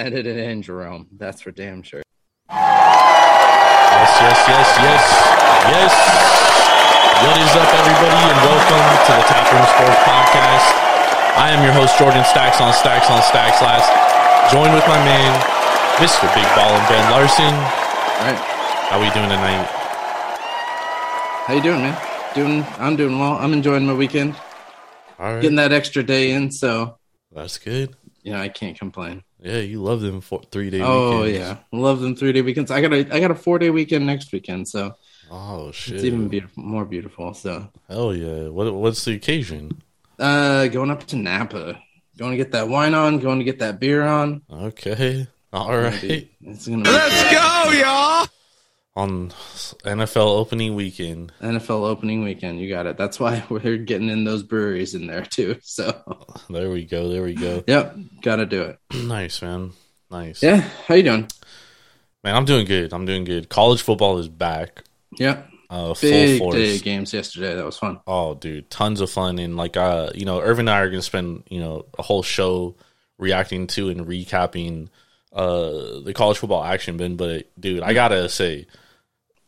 We're it in, Jerome. That's for damn sure. Yes, yes, yes, yes, yes. What is up, everybody, and welcome to the Taproom Sports Podcast. I am your host, Jordan Stacks on Stacks on Stacks Last. Joined with my man, Mr. Big Ball and Ben Larson. All right. How are we doing tonight? How you doing, man? Doing I'm doing well. I'm enjoying my weekend. All right, Getting that extra day in, so that's good. know, I can't complain. Yeah, you love them four, three day Oh weekends. yeah. Love them three day weekends. I got a I got a four day weekend next weekend, so Oh shit. it's even beautiful more beautiful. So Hell yeah. What what's the occasion? uh going up to Napa. Going to get that wine on, going to get that beer on. Okay. All right. It's gonna be go, y'all. On NFL opening weekend. NFL opening weekend. You got it. That's why we're getting in those breweries in there too. So There we go. There we go. yep, gotta do it. nice, man. Nice. Yeah. How you doing? Man, I'm doing good. I'm doing good. College football is back. Yeah. Uh, full Big day games yesterday. That was fun. Oh, dude, tons of fun and like uh, you know, Irvin and I are gonna spend you know a whole show reacting to and recapping uh the college football action bin. But dude, I gotta say,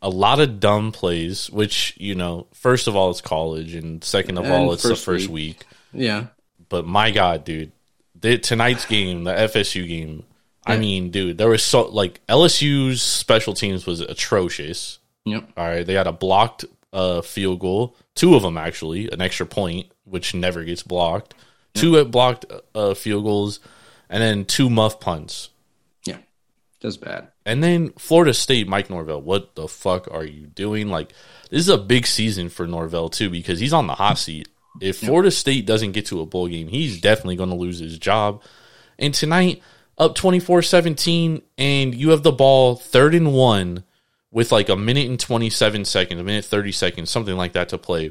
a lot of dumb plays. Which you know, first of all, it's college, and second of And all, it's the first first week. week. Yeah. But my God, dude, the, tonight's game, the FSU game. I mean, dude, there was so like LSU's special teams was atrocious. Yep. All right, they had a blocked uh, field goal, two of them actually, an extra point, which never gets blocked. Two at blocked uh, field goals, and then two muff punts. That's bad. And then Florida State, Mike Norvell, what the fuck are you doing? Like, this is a big season for Norvell too because he's on the hot seat. If Florida State doesn't get to a bowl game, he's definitely going to lose his job. And tonight, up 24 17, and you have the ball third and one with like a minute and 27 seconds, a minute 30 seconds, something like that to play.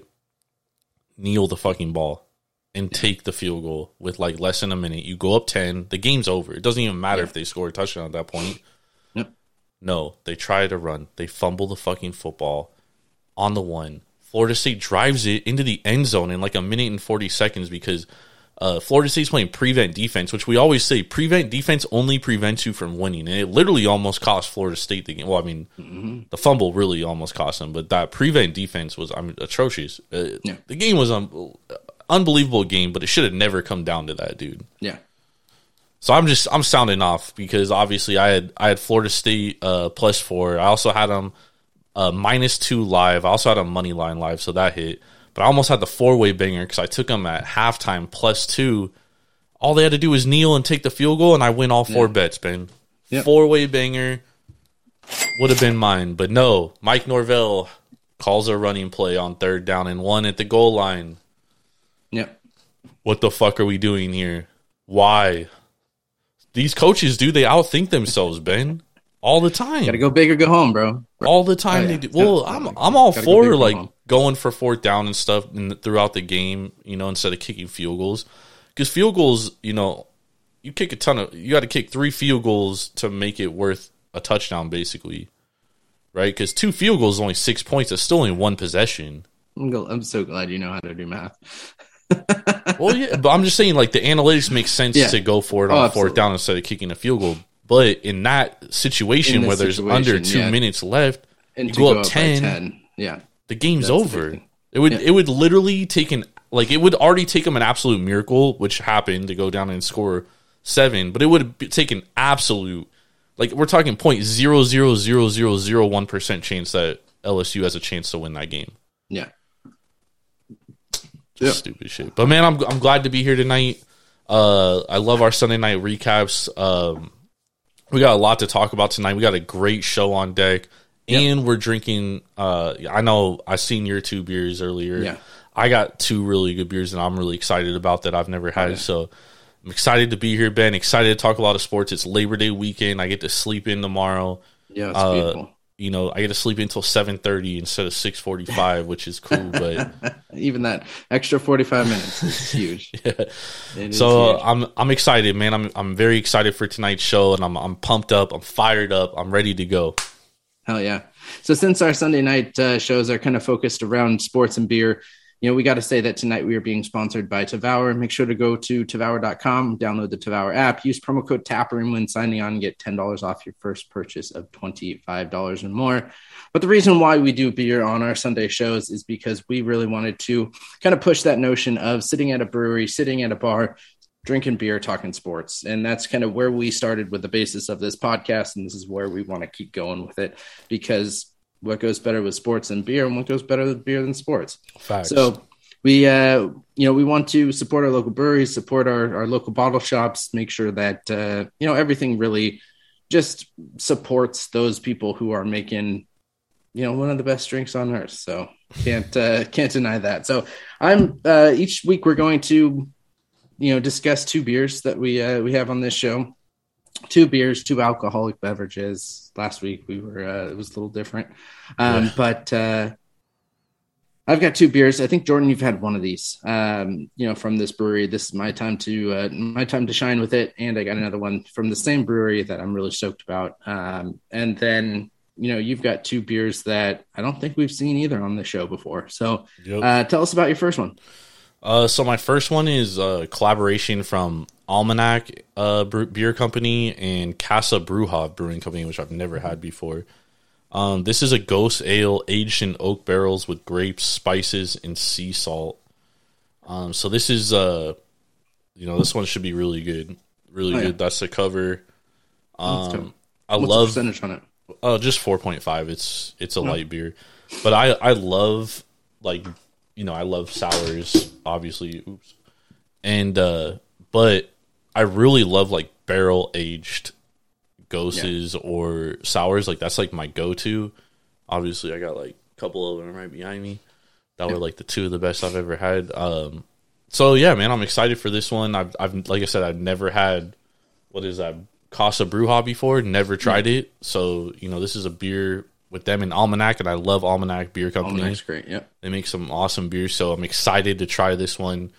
Kneel the fucking ball and take the field goal with like less than a minute. You go up 10, the game's over. It doesn't even matter if they score a touchdown at that point. Yep. No, they try to run. They fumble the fucking football on the one. Florida State drives it into the end zone in like a minute and 40 seconds because uh, Florida State's playing prevent defense, which we always say prevent defense only prevents you from winning. And it literally almost cost Florida State the game. Well, I mean, the fumble really almost cost them, but that prevent defense was I mean, atrocious. Uh, Yeah. The game was un- unbelievable game, but it should have never come down to that, dude. Yeah. So I'm just I'm sounding off because obviously I had I had Florida State uh, plus four. I also had them uh, minus two live. I also had a money line live, so that hit. But I almost had the four way banger because I took them at halftime plus two. All they had to do was kneel and take the field goal, and I win all four bets. Ben, Yep. four way banger would have been mine, but no. Mike Norvell calls a running play on third down and one at the goal line. What the fuck are we doing here? Why? These coaches do they outthink themselves, Ben? All the time. Gotta go big or go home, bro. all the time Oh, they do. Well, I'm I'm all Gotta for go like going for fourth down and stuff in, throughout the game, you know, instead of kicking field goals. Because field goals, you know, you kick a ton of you got to kick three field goals to make it worth a touchdown, basically, right? Because two field goals is only six points. It's still only one possession. I'm so glad you know how to do math. Well, yeah, but I'm just saying, like the analytics makes sense Yeah. to go for it Oh, on absolutely. fourth down instead of kicking a field goal. But in that situation In where there's situation, under two yeah. minutes left, And You go go, up up 10, 10, Yeah. the game's That's over. thing. It would it would literally take an like it would already take them an absolute miracle, which happened to go down and score seven, but it would take an absolute like we're talking point zero zero zero zero zero one percent chance that LSU has a chance to win that game. Yeah. Just stupid shit. But man, I'm I'm glad to be here tonight. Uh, I love our Sunday night recaps. Um, we got a lot to talk about tonight. We got a great show on deck, and we're drinking. Uh, I know I seen your two beers earlier. Yeah. I got two really good beers, and I'm really excited about that. I've never had yeah. so. I'm excited to be here, Ben. Excited to talk a lot of sports. It's Labor Day weekend. I get to sleep in tomorrow. Yeah, it's Uh, beautiful. You know, I get to sleep until 7:30 instead of 6:45, which is cool. But Even that extra 45 minutes is huge. It is so huge. I'm I'm excited, man. I'm I'm very excited for tonight's show, and I'm I'm pumped up. I'm fired up. I'm ready to go. Hell yeah. So since our Sunday night uh, shows are kind of focused around sports and beer, you know, we got to say that tonight we are being sponsored by Tavour. Make sure to go to Tavour.com, download the Tavour app, use promo code TAPROOM when signing on get $10 off your first purchase of $25 or more. But the reason why we do beer on our Sunday shows is because we really wanted to kind of push that notion of sitting at a brewery, sitting at a bar, drinking beer, talking sports. And that's kind of where we started with the basis of this podcast. And this is where we want to keep going with it because what goes better with sports than beer and what goes better with beer than sports. Facts. So we, uh, you know, we want to support our local breweries, support our, our local bottle shops, make sure that, uh, you know, everything really just supports those people who are making, you know, one of the best drinks on earth. So can't, uh, can't deny that. So I'm, uh, each week we're going to, you know, discuss two beers that we, uh, we have on this show two beers, two alcoholic beverages. Last week we were uh, it was a little different, um, Yeah. but uh, I've got two beers. I think Jordan, you've had one of these. Um, you know, from this brewery. This is my time to uh, my time to shine with it, and I got another one from the same brewery that I'm really stoked about. Um, and then you know you've got two beers that I don't think we've seen either on the show before. So Yep. uh, tell us about your first one. Uh, so my first one is a collaboration from Almanac uh, Beer Company and Casa Brewhof Brewing Company, which I've never had before. Um, this is a gose ale aged in oak barrels with grapes, spices, and sea salt. Um, so this is uh, you know, this one should be really good, really Oh, yeah. good. That's the cover. Um. I What's love the percentage on it? Oh, just four point five. It's it's a light beer, but I I love like you know I love sours obviously. Oops, and uh but I really love like barrel aged ghosts or sours. Like that's like my go to. Obviously, I got like a couple of them right behind me. That were like the two of the best I've ever had. Um, so yeah, man, I'm excited for this one. I've I've like I said, I've never had what is that Casa Brewha before. Never tried it. So you know, this is a beer with them in Almanac, and I love Almanac Beer Company. Almanac's great. Yep. They make some awesome beers, so I'm excited to try this one.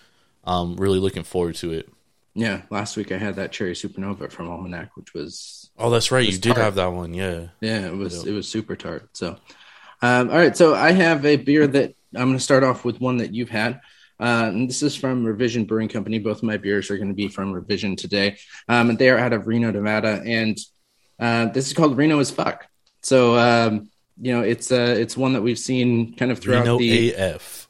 Um, really looking forward to it. Yeah, last week I had that cherry supernova from Almanac, which was Oh, that's right, you did tart. have that one, yeah. yeah, it was it was super tart. So, um, all right, so I have a beer that I'm going to start off with one that you've had. Uh, and this is from Revision Brewing Company. Both of my beers are going to be from Revision today, um, and they are out of Reno, Nevada. And uh, this is called Reno as fuck. So, um, you know, it's uh, it's one that we've seen kind of throughout Reno the AF.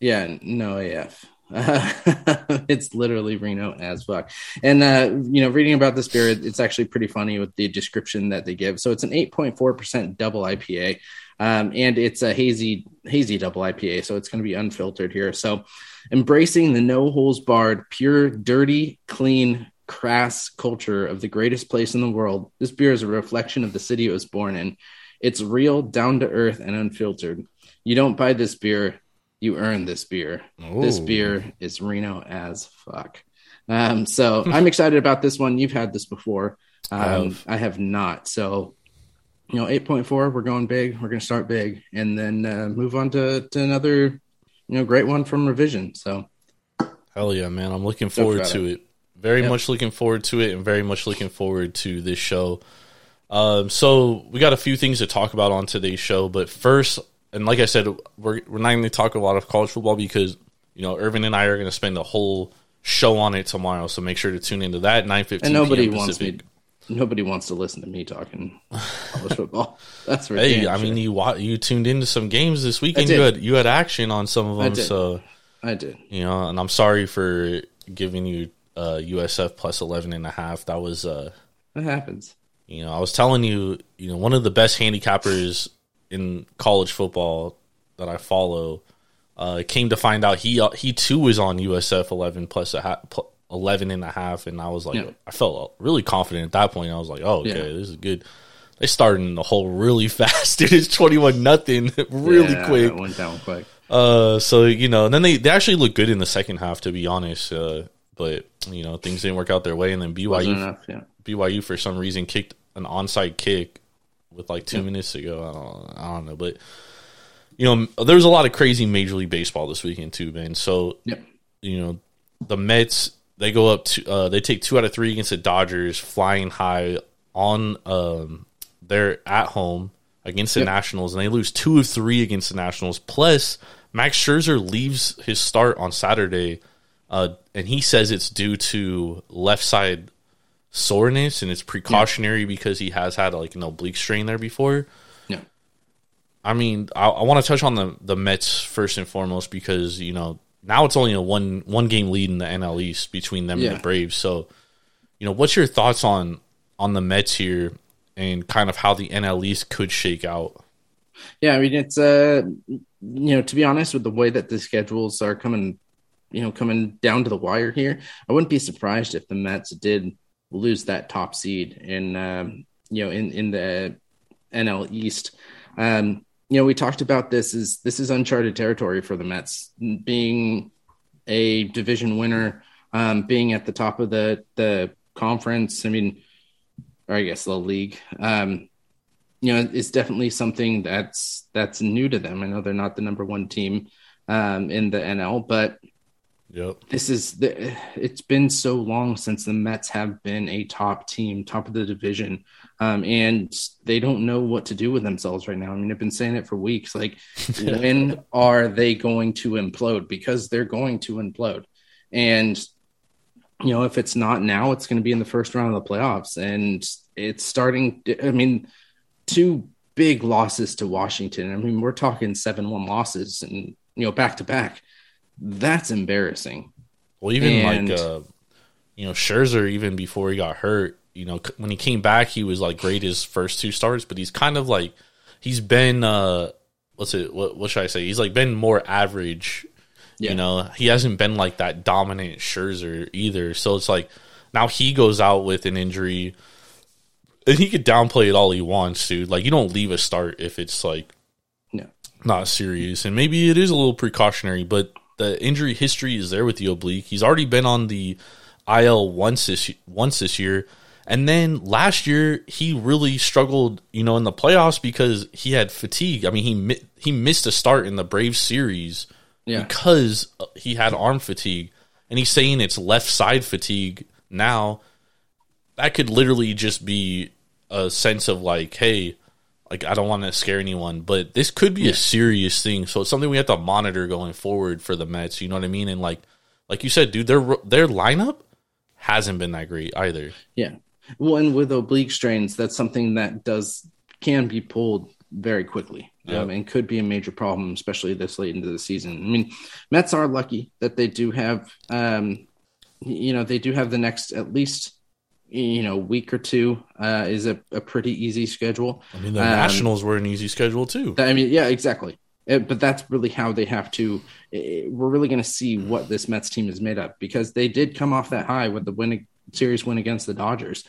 yeah, no AF. it's literally Reno as fuck. And uh, you know, reading about this beer, it's actually pretty funny with the description that they give. So it's an 8.4% double IPA. Um, and it's a hazy, hazy double IPA, so it's going to be unfiltered here. So, embracing the no holes barred, pure, dirty, clean, crass culture of the greatest place in the world, this beer is a reflection of the city it was born in. It's real, down to earth, and unfiltered. You don't buy this beer, you earn this beer. This beer is Reno as fuck. Um, so I'm excited about this one. You've had this before. Um, I have. Not. So, you know, 8.4, we're going big. We're going to start big and then uh, move on to, to another, you know, great one from Revision. So, Hell yeah, man. I'm looking forward to it. Very Yep. much looking forward to it and very much looking forward to this show. Um, so we got a few things to talk about on today's show, but first, and like I said, we're we're not going to talk a lot of college football because you know Irvin and I are going to spend a whole show on it tomorrow. So make sure to tune into that nine fifteen. and nobody wants Pacific. me, nobody wants to listen to me talking college football. That's for Hey, I mean you you tuned into some games this weekend. You had you had action on some of them, did. so I did. you know. And I'm sorry for giving you uh, USF plus 11 and a half. That was uh, That happens. You know, I was telling you, you know, one of the best handicappers in college football that I follow uh, came to find out he he too was on USF 11 plus a pl- 11 and a half, and I was like, Yeah. I felt really confident at that point. I was like, oh, okay, Yeah. this is good. They started in the hole really fast. It is 21 nothing, really Yeah, quick. Went down quick. Uh, so you know, and then they they actually look good in the second half, to be honest. Uh, but you know things didn't work out their way, and then BYU enough. BYU for some reason kicked an onside kick with like two minutes to go. I don't, I don't know, but you know there was a lot of crazy Major League Baseball this weekend too, man. So Yep. you know the Mets they go up to uh, they take two out of three against the Dodgers, flying high on um, they're at home against the Yep. Nationals, and they lose two of three against the Nationals. Plus, Max Scherzer leaves his start on Saturday, uh, and he says it's due to left side soreness, and it's precautionary because he has had like an oblique strain there before. Yeah. I mean, I, I want to touch on the the Mets first and foremost because you know now it's only a one one game lead in the NL East between them and the Braves. So, you know, what's your thoughts on on the Mets here and kind of how the NL East could shake out? Yeah, I mean it's uh you know to be honest with the way that the schedules are coming, you know coming down to the wire here, I wouldn't be surprised if the Mets did lose that top seed in um, you know in in the NL East. Um, you know we talked about this is this is uncharted territory for the Mets being a division winner, um, being at the top of the the conference. I mean, or I guess the league. Um, you know, it's definitely something that's that's new to them. I know they're not the number one team um, in the NL, but Yep. this is the. It's been so long since the Mets have been a top team, top of the division, um, and they don't know what to do with themselves right now. I mean, I've been saying it for weeks. Like, when are they going to implode? Because they're going to implode, and you know, if it's not now, it's going to be in the first round of the playoffs, and it's starting. I mean, two big losses to Washington. I mean, we're talking seven-one losses, and you know, back to back. That's embarrassing. Well, even And- like uh, you know Scherzer, even before he got hurt, you know c- when he came back, he was like great his first two starts, but he's kind of like he's been uh what's it what what should I say? He's like been more average. Yeah. You know, he hasn't been like that dominant Scherzer either. So it's like now he goes out with an injury, and he could downplay it all he wants, dude. Like you don't leave a start if it's like No. not serious, and maybe it is a little precautionary, but the injury history is there with the oblique. He's already been on the IL once this once this year, and then last year he really struggled, you know, in the playoffs because he had fatigue. I mean, he mi- he missed a start in the Braves series Yeah. because uh, he had arm fatigue, and he's saying it's left side fatigue now. That could literally just be a sense of like, hey, like I don't want to scare anyone, but this could be a serious thing. So it's something we have to monitor going forward for the Mets. You know what I mean? And like, like you said, dude, their their lineup hasn't been that great either. Yeah. Well, and with oblique strains, that's something that does can be pulled very quickly Yeah. um, and could be a major problem, especially this late into the season. I mean, Mets are lucky that they do have, um, you know, they do have the next at least, you know, week or two uh, is a, a pretty easy schedule. I mean, the Um, Nationals were an easy schedule too. I mean, yeah, exactly. Uh, But that's really how they have to. eh, We're really going to see what this Mets team is made of because they did come off that high with the win series win against the Dodgers,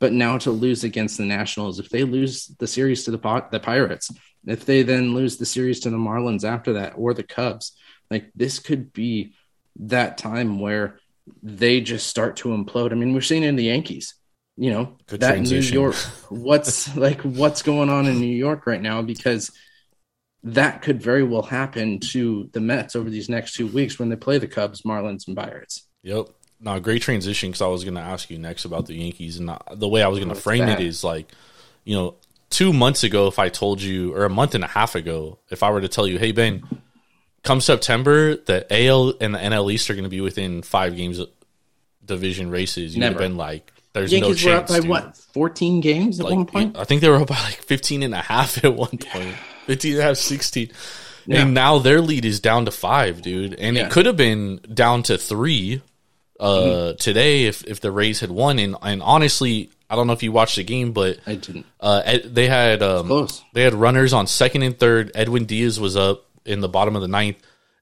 but now to lose against the Nationals, if they lose the series to the the Pirates, if they then lose the series to the Marlins after that or the Cubs, like this could be that time where they just start to implode. I mean, we're seeing it in the Yankees. You know Good that transition. New York. What's like what's going on in New York right now? Because that could very well happen to the Mets over these next two weeks when they play the Cubs, Marlins, and Pirates. Yep. No, great transition because I was going to ask you next about the Yankees, and the way I was going to frame that? it is like, you know, two months ago, if I told you, or a month and a half ago, if I were to tell you, hey Ben, come September, the AL and the NL East are going to be within five games of division races, You've Never. been like, there's Yankees no were chance. up by dude. what, 14 games at Like, one point? I think they were up by like 15 and a half at one point. 15 and a half, 16. Yeah. And now their lead is down to five, dude. And Yeah. it could have been down to three uh, today if, if the Rays had won. And, and honestly, I don't know if you watched the game, but I didn't. uh, they had um, Close. they had runners on second and third. Edwin Diaz was up in the bottom of the ninth,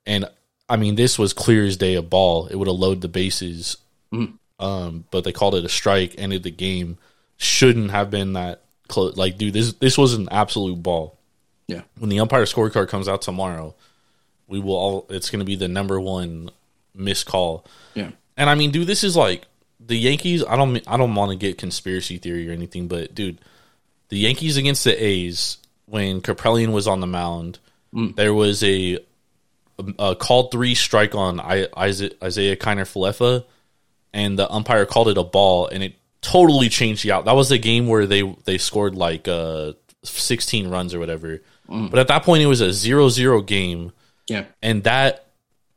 and I mean this was clear as day a ball. It would have loaded the bases, um, but they called it a strike. Ended the game. Shouldn't have been that close. Like, dude, this this was an absolute ball. Yeah. When the umpire scorecard comes out tomorrow, we will all. It's going to be the number one missed call. Yeah. And I mean, dude, this is like the Yankees. I don't I don't want to get conspiracy theory or anything, but dude, the Yankees against the A's when Kaprielian was on the mound, there was a, a called three strike on I, Isiah, Isiah Kiner Falefa, and the umpire called it a ball, and it totally changed the out. That was the game where they they scored like uh 16 runs or whatever. But at that point, it was a 0-0 game Yeah. and that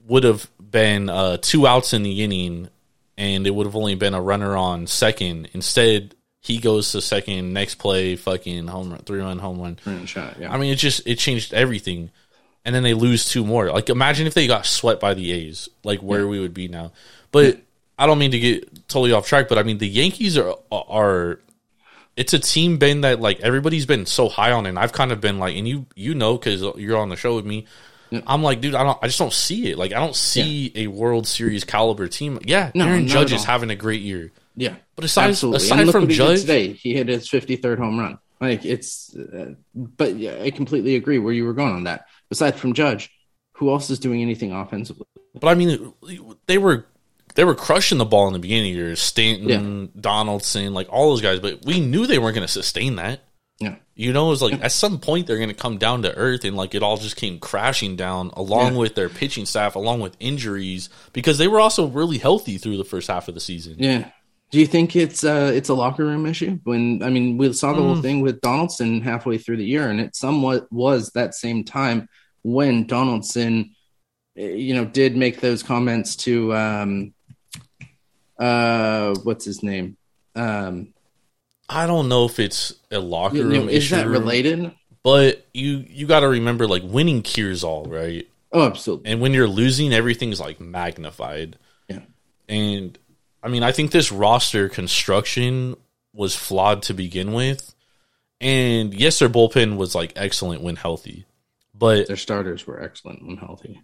would have been uh, two outs in the inning, and it would have only been a runner on second. Instead, he goes to second. Next play, fucking home run, three run home run. Run shot. Yeah. I mean, it just it changed everything. And then they lose two more. Like, imagine if they got swept by the A's, like where we would be now. But I don't mean to get totally off track, but I mean the Yankees are are. It's a team, Ben, that like everybody's been so high on, and I've kind of been like, and you you know because you're on the show with me. I'm like, dude, I don't, I just don't see it. Like, I don't see a World Series caliber team. Yeah, No, Aaron Judge is having a great year. Yeah. But aside Absolutely. aside from what he did Judge, today, he hit his 53rd home run. Like it's, uh, but yeah, I completely agree where you were going on that. Aside from Judge, who else is doing anything offensively? But I mean, they were they were crushing the ball in the beginning of the year. Stanton, Donaldson, like all those guys. But we knew they weren't going to sustain that. Yeah. You know, it was like at some point they're going to come down to earth, and like it all just came crashing down, along Yeah. with their pitching staff, along with injuries, because they were also really healthy through the first half of the season. Yeah. Do you think it's uh it's a locker room issue? When I mean we saw the Mm. whole thing with Donaldson halfway through the year, and it somewhat was that same time when Donaldson, eh, you know, did make those comments to um uh what's his name um I don't know if it's a locker you room know, is issue, that related? but you you got to remember like winning cures all, right? Oh, absolutely. and when you're losing, everything's like magnified. Yeah. And I mean, I think this roster construction was flawed to begin with. And yes, their bullpen was like excellent when healthy, but, Their starters were excellent when healthy.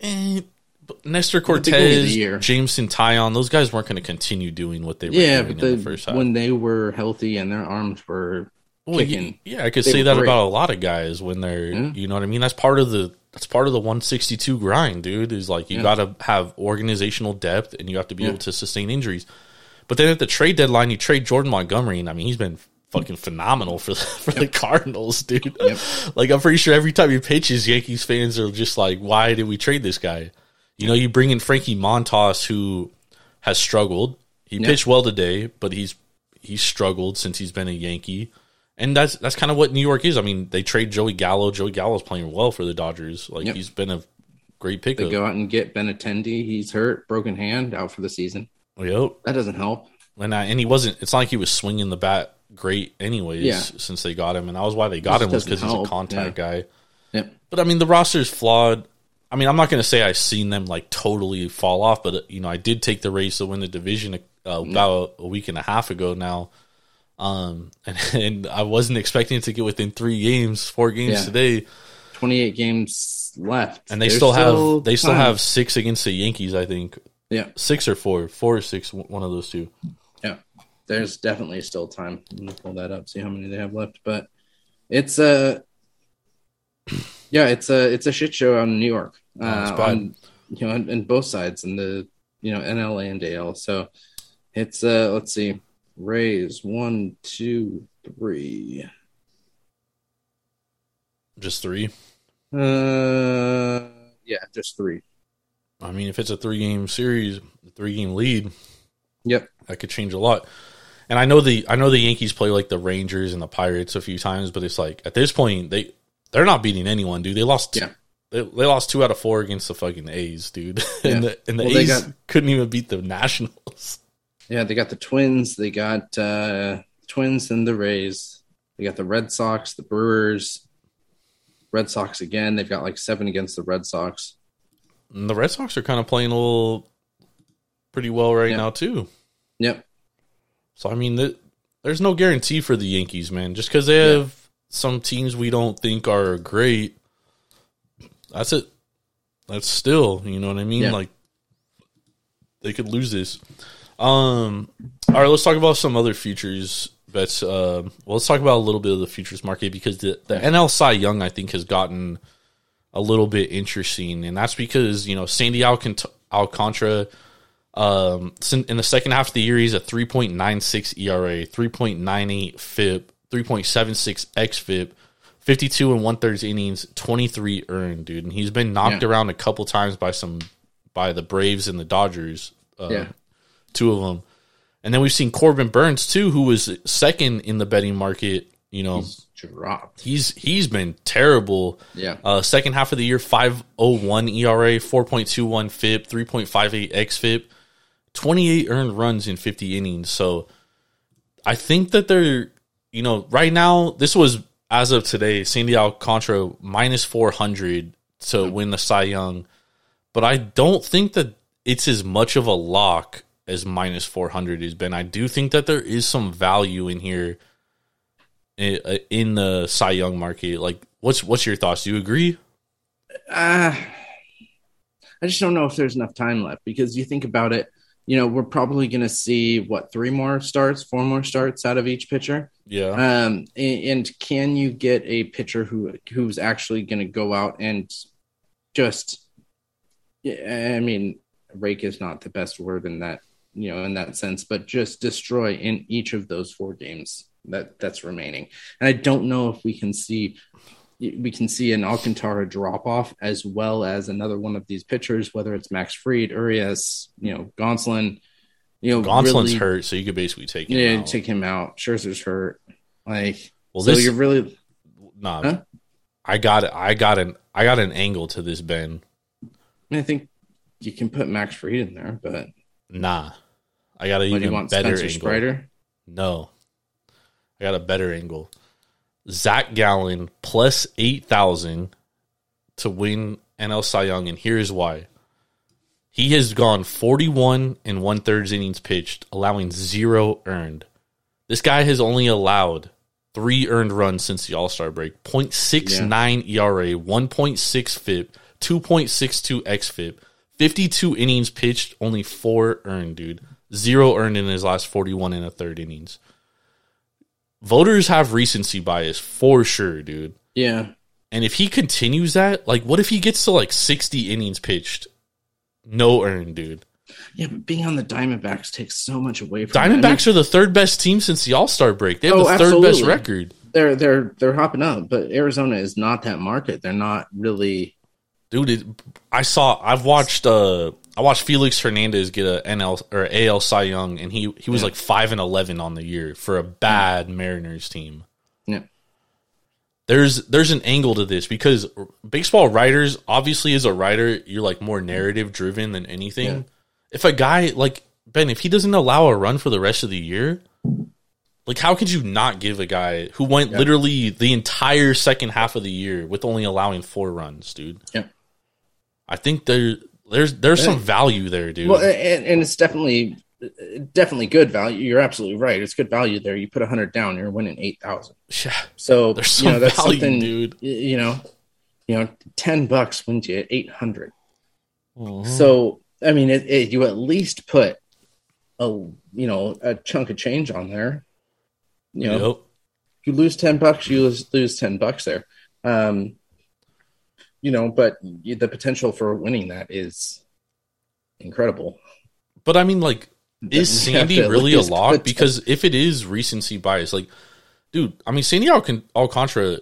eh, but Nestor beginning of the Cortes. Jameson Taillon, those guys weren't going to continue doing what they were Yeah, doing but in the, the first half. when they were healthy and their arms were Well, kicking, yeah, I could say that great. about a lot of guys when they're, Yeah. you know what I mean. That's part of the that's part of the 162 grind, dude. Is like you Yeah. got to have organizational depth and you have to be Yeah. able to sustain injuries. But then at the trade deadline, you trade Jordan Montgomery, and I mean he's been fucking phenomenal for the, for the Cardinals, dude. Yep. like I'm pretty sure every time he pitches, Yankees fans are just like, why did we trade this guy? You know, you bring in Frankie Montas, who has struggled. He Yeah. pitched well today, but he's he's struggled since he's been a Yankee. And that's that's kind of what New York is. I mean, they trade Joey Gallo. Joey Gallo's playing well for the Dodgers. Like Yep. he's been a great pick. they go out and get Ben Benintendi. He's hurt, broken hand, out for the season. Yep. That doesn't help. And I, and he wasn't. It's not like he was swinging the bat great, anyways. Yeah. Since they got him, and that was why they got Just him was because he's a contact guy. Yep. But I mean, the roster's flawed. I mean, I'm not going to say I've seen them like totally fall off, but uh, you know, I did take the Rays to win the division uh, about a week and a half ago now. Um, and, and I wasn't expecting it to get within three games, four games Yeah. today, 28 games left. and they There's still have they still have six against the Yankees. I think yeah, six or four, four or six, one of those two. yeah. There's definitely still time. I'm gonna pull that up, see how many they have left. But it's a yeah, it's a it's a shit show out in New York. Uh, on, you know, on, on both sides, in the you know NL and AL. So it's uh let's see, Rays one, two, three. Just three. Uh, yeah, just three. I mean, if it's a three game series, three game lead, Yep. that could change a lot. And I know the I know the Yankees play like the Rangers and the Pirates a few times, but it's like at this point they they're not beating anyone, dude. They lost Yeah. they, they lost two out of four against the fucking A's, dude. and the and the Well, A's got- couldn't even beat the Nationals. Yeah, they got the Twins, they got uh Twins and the Rays. They got the Red Sox, the Brewers, Red Sox again. They've got like seven against the Red Sox. And the Red Sox are kind of playing a little pretty well right Yeah. now too. Yep. So I mean, th- there's no guarantee for the Yankees, man. Just because they Yeah. have some teams we don't think are great, that's it. That's still, you know what I mean? Yeah. Like they could lose this. Um. All right, let's talk about some other futures bets. Uh, well, let's talk about a little bit of the futures market because the the NL Cy Young I think has gotten a little bit interesting, and that's because you know Sandy Alcant- Alcantara Um, in the second half of the year, he's a 3.96 ERA, 3.98 FIP, 3.76 XFIP, 52 and one thirds innings, 23 earned, dude. And he's been knocked Yeah. around a couple times by some by the Braves and the Dodgers. Uh, Yeah. Two of them. And then we've seen Corbin Burnes too, who was second in the betting market. You know, He's dropped. he's he's been terrible. Yeah. Uh, second half of the year, five oh one ERA, four point two one FIP, three point five eight xFIP, twenty eight earned runs in fifty innings. So I think that they're you know right now this was as of today, Sandy Alcantara minus four hundred to win the Cy Young, but I don't think that it's as much of a lock as minus four hundred has been. I do think that there is some value in here in, uh, the Cy Young market. Like, what's what's your thoughts? Do you agree? Uh, I just don't know if there's enough time left because you think about it, you know, we're probably going to see what three more starts, four more starts out of each pitcher. Yeah, Um, and, and can you get a pitcher who who's actually going to go out and just, yeah, I mean, rake is not the best word in that, you know, in that sense, but just destroy in each of those four games that that's remaining. And I don't know if we can see we can see an Alcantara drop off as well as another one of these pitchers, whether it's Max Fried, Urias, you know, Gonsolin, you know, Gonsolin's really- hurt, so you could basically take him Yeah, out. take him out. Scherzer's hurt. Like, well, so this you're really nah, Huh? I got it. I got an I got an angle to this Ben. I, think you can put Max Fried in there, but Nah, I got an what even better Spencer angle. Strider? No, I got a better angle. Zach Gallen plus eight thousand to win NL Cy Young, and here's why. He has gone forty-one and one thirds innings pitched, allowing zero earned. This guy has only allowed three earned runs since the All Star break. 0.69 ERA, 1.6 FIP, 2.62 XFIP, 52 innings pitched, only four earned, dude. Zero earned in his last 41 and a third innings. Voters have recency bias for sure, dude. Yeah, And if he continues that, like, what if he gets to like 60 innings pitched? No earned, dude. yeah, but being on the Diamondbacks takes so much away from. Diamondbacks are the third best team since the All Star break. They have Oh, the third best record. they're they're they're hopping up, but Arizona is not that market. They're not really. dude. It, I saw. I've watched. Uh, I watched Felix Hernandez get a NL or AL Cy Young, and he he was Yeah. like five and eleven on the year for a bad mm. Mariners team. Yeah, There's there's an angle to this because baseball writers obviously as a writer you're like more narrative driven than anything. Yeah. If a guy like Ben, if he doesn't allow a run for the rest of the year, like how could you not give a guy who went literally the entire second half of the year with only allowing four runs, dude? yeah. I think there there's there's some value there, dude. Well, and, and it's definitely definitely good value. You're absolutely right. It's good value there. You put a hundred down, you're winning eight thousand. yeah, So There's you know some that's value, something, dude. You know, you know, ten bucks wins you eight hundred. Mm-hmm. So I mean, it, it, you at least put a you know a chunk of change on there. You know, Yep. you lose 10 bucks you lose, lose 10 bucks there um you know but the potential for winning that is incredible But I mean, like, is Sandy really a lock? Because if it is recency bias, like, dude, I mean, Sandy Alcan- Alcantara,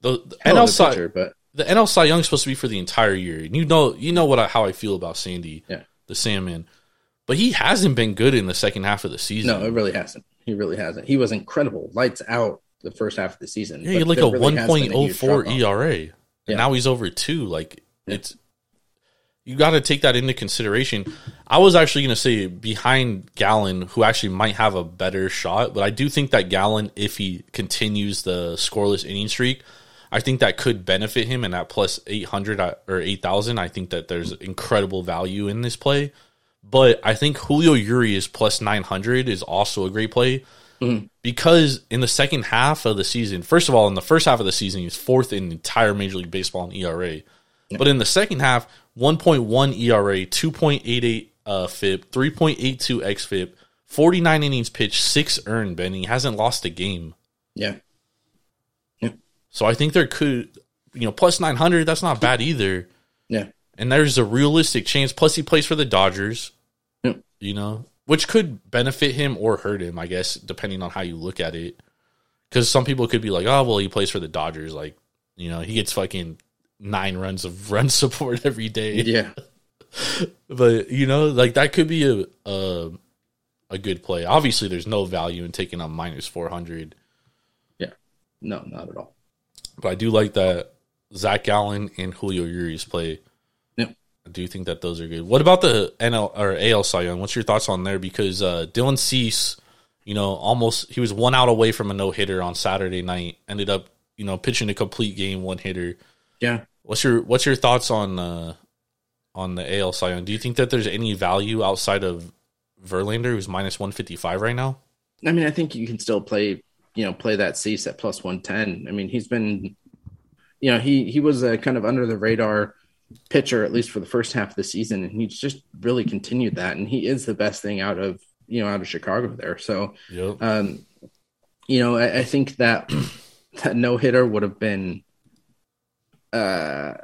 the, the NL Cy, pitcher, but the NL Cy Young is supposed to be for the entire year, and you know, you know what I, how I feel about Sandy, Yeah. the Sandman. But he hasn't been good in the second half of the season. no it really hasn't he really hasn't he was incredible lights out the first half of the season Yeah, he had like a really one point oh four. ERA, and Yeah. now he's over two. Like it's you got to take that into consideration. I was actually going to say behind Gallen, who actually might have a better shot, but I do think that Gallen, if he continues the scoreless inning streak, I think that could benefit him. And at plus eight hundred uh, or eight thousand, I think that there's incredible value in this play. But I think Julio Urias plus nine hundred is also a great play because in the second half of the season, first of all, in the first half of the season, he's fourth in entire Major League Baseball in ERA. But in the second half, 1.1 ERA, 2.88 uh, FIP, 3.82 XFIP, 49 innings pitched, six earned, Ben. He hasn't lost a game. yeah So I think there could, you know, plus 900, that's not bad either. yeah And there's a realistic chance. Plus, he plays for the Dodgers. Yep. you know, which could benefit him or hurt him, I guess, depending on how you look at it. Because some people could be like, oh, well, he plays for the Dodgers. Like, you know, he gets fucking nine runs of run support every day. Yeah. But, you know, like that could be a, a, a good play. Obviously, there's no value in taking a minus 400. Yeah. No, not at all. But I do like that Zach Gallen and Julio Urias play. I do think that those are good. What about the NL or AL Cy Young? What's your thoughts on there? Because uh, Dylan Cease, you know, almost he was one out away from a no hitter on Saturday night. Ended up, you know, pitching a complete game, one hitter. Yeah. What's your What's your thoughts on uh, on the AL Cy Young? Do you think that there's any value outside of Verlander, who's minus one fifty five right now? I mean, I think you can still play, you know, play that Cease at plus 110. I mean, he's been, you know, he, he was a kind of under the radar pitcher, at least for the first half of the season. And he's just really continued that. And he is the best thing out of, you know, out of Chicago there. So, Yep. um, you know, I, I think that that no hitter would have been, uh,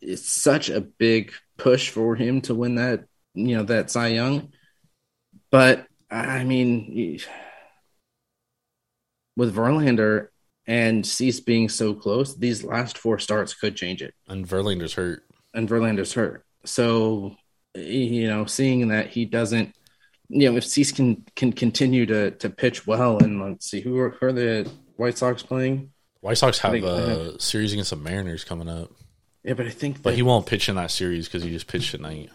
it's such a big push for him to win that, you know, that Cy Young. But I mean, with Verlander and Cease being so close, these last four starts could change it. and Verlander's hurt. And Verlander's hurt. So, you know, seeing that he doesn't, you know, if Cease can can continue to to pitch well, and let's see who are, who are the White Sox playing. White Sox have think- a series against the Mariners coming up, Yeah, but I think but that, he won't pitch in that series because he just pitched tonight.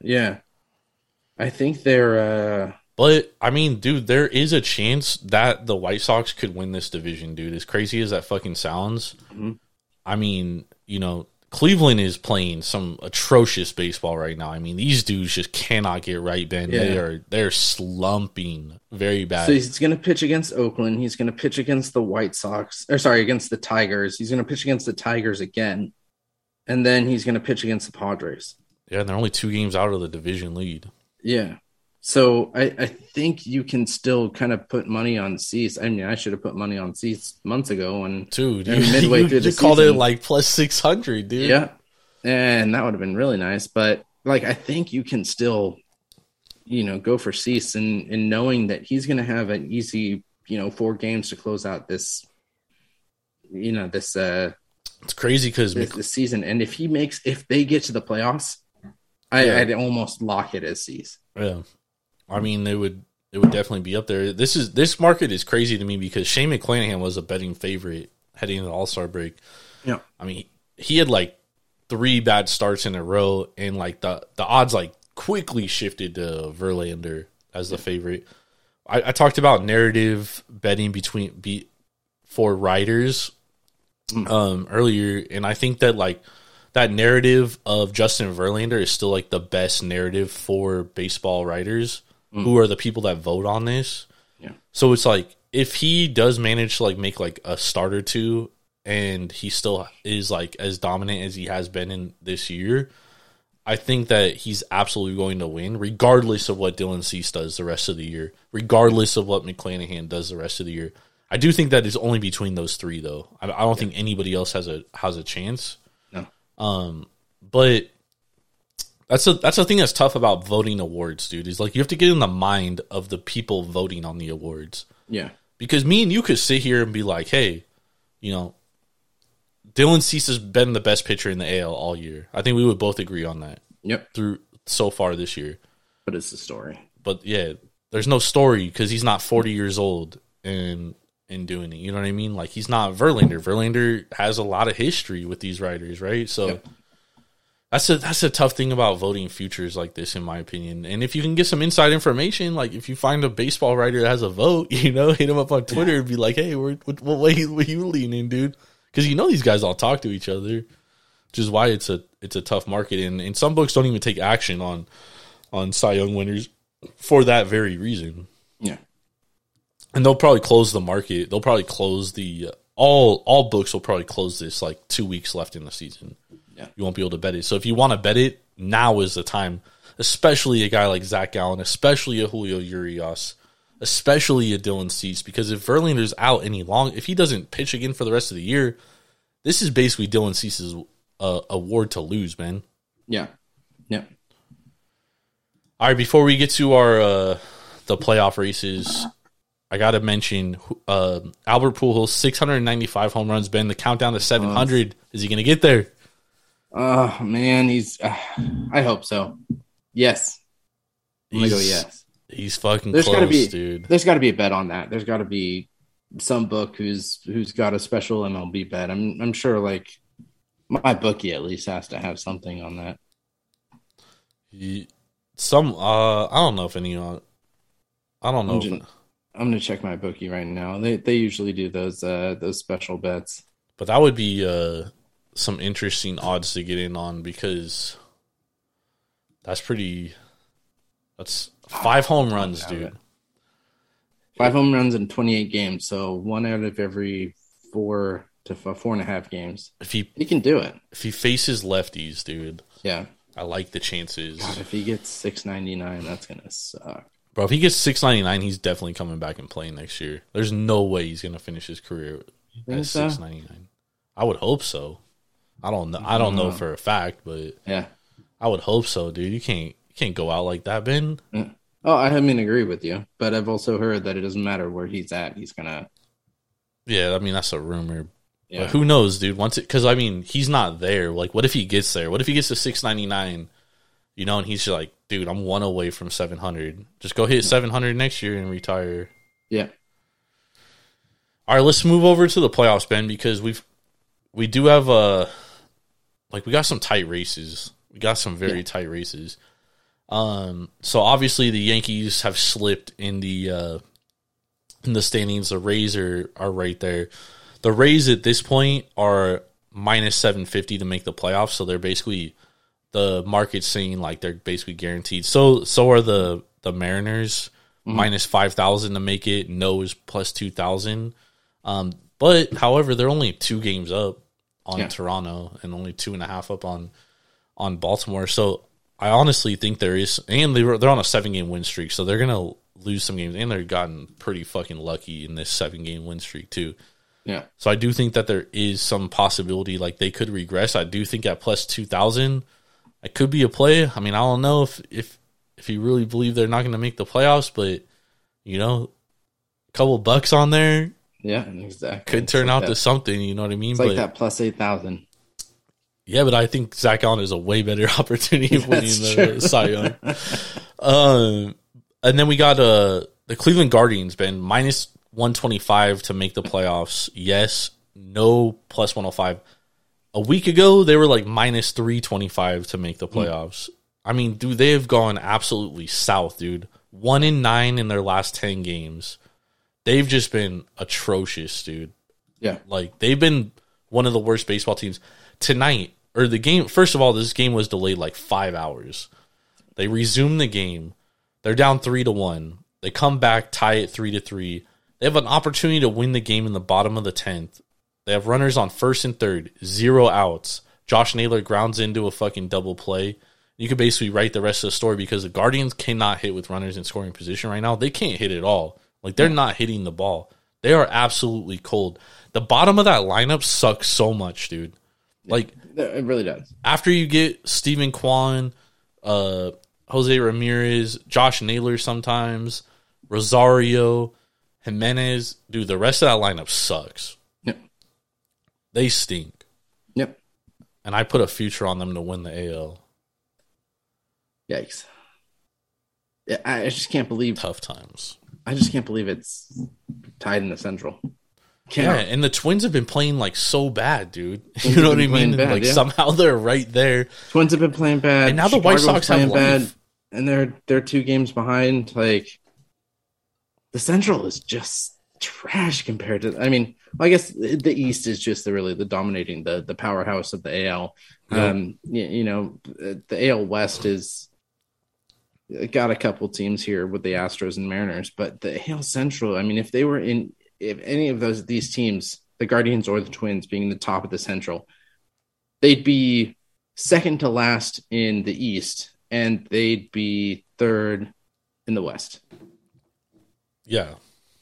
yeah, I think they're uh But I mean, dude, there is a chance that the White Sox could win this division, dude. As crazy as that fucking sounds, Mhm. I mean, you know, Cleveland is playing some atrocious baseball right now. I mean, these dudes just cannot get right, Ben. They are they're slumping very bad. So he's going to pitch against Oakland. He's going to pitch against the White Sox, or sorry, against the Tigers. He's going to pitch against the Tigers again, and then he's going to pitch against the Padres. yeah, and they're only two games out of the division lead. Yeah. So I, I think you can still kind of put money on Cease. I mean, I should have put money on Cease months ago, and Dude, you, midway you, through the you called it like plus six hundred, dude. yeah, and that would have been really nice. But like, I think you can still, you know, go for Cease, and and knowing that he's going to have an easy, you know, four games to close out this, you know, this uh It's crazy because this, this season. And if he makes, if they get to the playoffs, I, Yeah. I'd almost lock it as Cease. Yeah, I mean, it would it would definitely be up there. This is this market is crazy to me because Shane McClanahan was a betting favorite heading into the All Star break. Yeah. I mean, he had like three bad starts in a row, and like the the odds like quickly shifted to Verlander as the favorite. I, I talked about narrative betting between be for writers um earlier, and I think that like that narrative of Justin Verlander is still like the best narrative for baseball writers who are the people that vote on this. Yeah. So it's like if he does manage to like make like a start or two and he still is like as dominant as he has been in this year, I think that he's absolutely going to win, regardless of what Dylan Cease does the rest of the year, regardless of what McClanahan does the rest of the year. I do think that it's only between those three, though. I, I don't think anybody else has a has a chance. No. Um, but that's a that's the thing that's tough about voting awards, dude. Is like you have to get in the mind of the people voting on the awards Yeah. because me and you could sit here and be like, hey, you know, Dylan Cease has been the best pitcher in the AL all year. I think we would both agree on that Yep. through so far this year. But it's the story. But yeah, there's no story because he's not 40 years old and and doing it. You know what I mean? Like he's not Verlander. Verlander has a lot of history with these writers, right? So Yep. That's a that's a tough thing about voting futures like this, in my opinion. And if you can get some inside information, like if you find a baseball writer that has a vote, you know, hit him up on Twitter and be like, "Hey, where, what, what way what you leaning, dude?" Because you know these guys all talk to each other, which is why it's a it's a tough market. And and some books don't even take action on on Cy Young winners for that very reason Yeah. and they'll probably close the market. They'll probably close the all all books will probably close this like two weeks left in the season. Yeah. you won't be able to bet it. So if you want to bet it, now is the time. Especially a guy like Zach Gallen, especially a Julio Urias, especially a Dylan Cease, because if Verlander's out any long, if he doesn't pitch again for the rest of the year, this is basically Dylan Cease's uh, award to lose, man. Yeah. Yeah. All right, before we get to our uh, the playoff races, I got to mention uh, Albert Pujols 695 home runs. Ben, the countdown to 700. Is he going to get there? Oh man, he's. Uh, I hope so. Yes, I'm gonna go yes. He's fucking There's close, got to be dude. there's got to be a bet on that. There's got to be some book who's who's got a special MLB bet. I'm I'm sure like my bookie at least has to have something on that. He, some uh, I don't know if any. Uh, I don't know. I'm, if- just- I'm gonna check my bookie right now. They they usually do those uh those special bets. But that would be uh, some interesting odds to get in on because that's pretty. That's five home runs, dude. Five home runs in 28 games, so one out of every four to four and a half games. If he He can do it. if he faces lefties, dude, Yeah. I like the chances. God, if he gets 699, that's gonna suck. Bro, if he gets six ninety nine, he's definitely coming back and playing next year. There's no way he's gonna finish his career at so? six ninety nine. I would hope so. I don't know. I don't know for a fact, but Yeah. I would hope so, dude. You can't you can't go out like that, Ben. Oh, I mean, agree with you, but I've also heard that it doesn't matter where he's at. He's gonna. Yeah, I mean that's a rumor. Yeah. But who knows, dude? Once it, because I mean, he's not there. Like, what if he gets there? What if he gets to six ninety nine? You know, and he's just like, dude, I'm one away from seven hundred. Just go hit seven hundred next year and retire. Yeah. All right, let's move over to the playoffs, Ben, because we've we do have uh like we got some tight races. We got some very tight races. Um, so obviously the Yankees have slipped in the uh in the standings. The Rays are, are right there. The Rays at this point are minus seven fifty to make the playoffs, so they're basically the market's saying like they're basically guaranteed. So so are the the Mariners minus five thousand to make it. No is plus two thousand. Um, but however, they're only two games up on Yeah. Toronto and only two and a half up on on Baltimore. So I honestly think there is, and they were they're on a seven game win streak, so they're gonna lose some games, and they've gotten pretty fucking lucky in this seven game win streak too. Yeah. So I do think that there is some possibility like they could regress. I do think at plus two thousand, it could be a play. I mean, I don't know if if if you really believe they're not going to make the playoffs, but you know, a couple bucks on there Yeah. Exactly. could turn like out that. to something. You know what I mean? It's but like that plus eight thousand. yeah, but I think Zach Gallen is a way better opportunity of winning That's the true. Cy Young. um, and then we got uh the Cleveland Guardians, Ben minus one twenty five to make the playoffs. Yes, no plus one hundred five. A week ago, they were like minus three twenty five to make the playoffs. I mean, dude, they have gone absolutely south, dude. One in nine in their last ten games. They've just been atrocious, dude. Yeah. Like they've been one of the worst baseball teams tonight. Or the game. First of all, this game was delayed like five hours. They resume the game. They're down three to one. They come back, tie it three to three. They have an opportunity to win the game in the bottom of the tenth. They have runners on first and third, zero outs. Josh Naylor grounds into a fucking double play. You could basically write the rest of the story because the Guardians cannot hit with runners in scoring position right now. They can't hit at all. Like they're not hitting the ball. They are absolutely cold. The bottom of that lineup sucks so much, dude. Like It really does. after you get Steven Kwan, uh, Jose Ramirez, Josh Naylor sometimes, Rosario, Gimenez, dude, the rest of that lineup sucks. Yep. They stink. Yep. And I put a future on them to win the AL. Yikes. I I just can't believe. Tough times. I just can't believe it's tied in the Central. Yeah, Can't. and the Twins have been playing like so bad, dude. Twins You know what I mean? bad, like yeah. somehow they're right there. Twins have been playing bad, And now the White Chicago's Sox have playing life. and they're they're two games behind. Like the Central is just trash compared to. I mean, I guess the the East is just the really the dominating the the powerhouse of the AL. Yeah. Um, you, you know, the AL West is got a couple teams here with the Astros and Mariners, but the AL Central. I mean, if they were in, if any of those these teams, the Guardians or the Twins, being the top of the Central, they'd be second to last in the East, and they'd be third in the West. Yeah.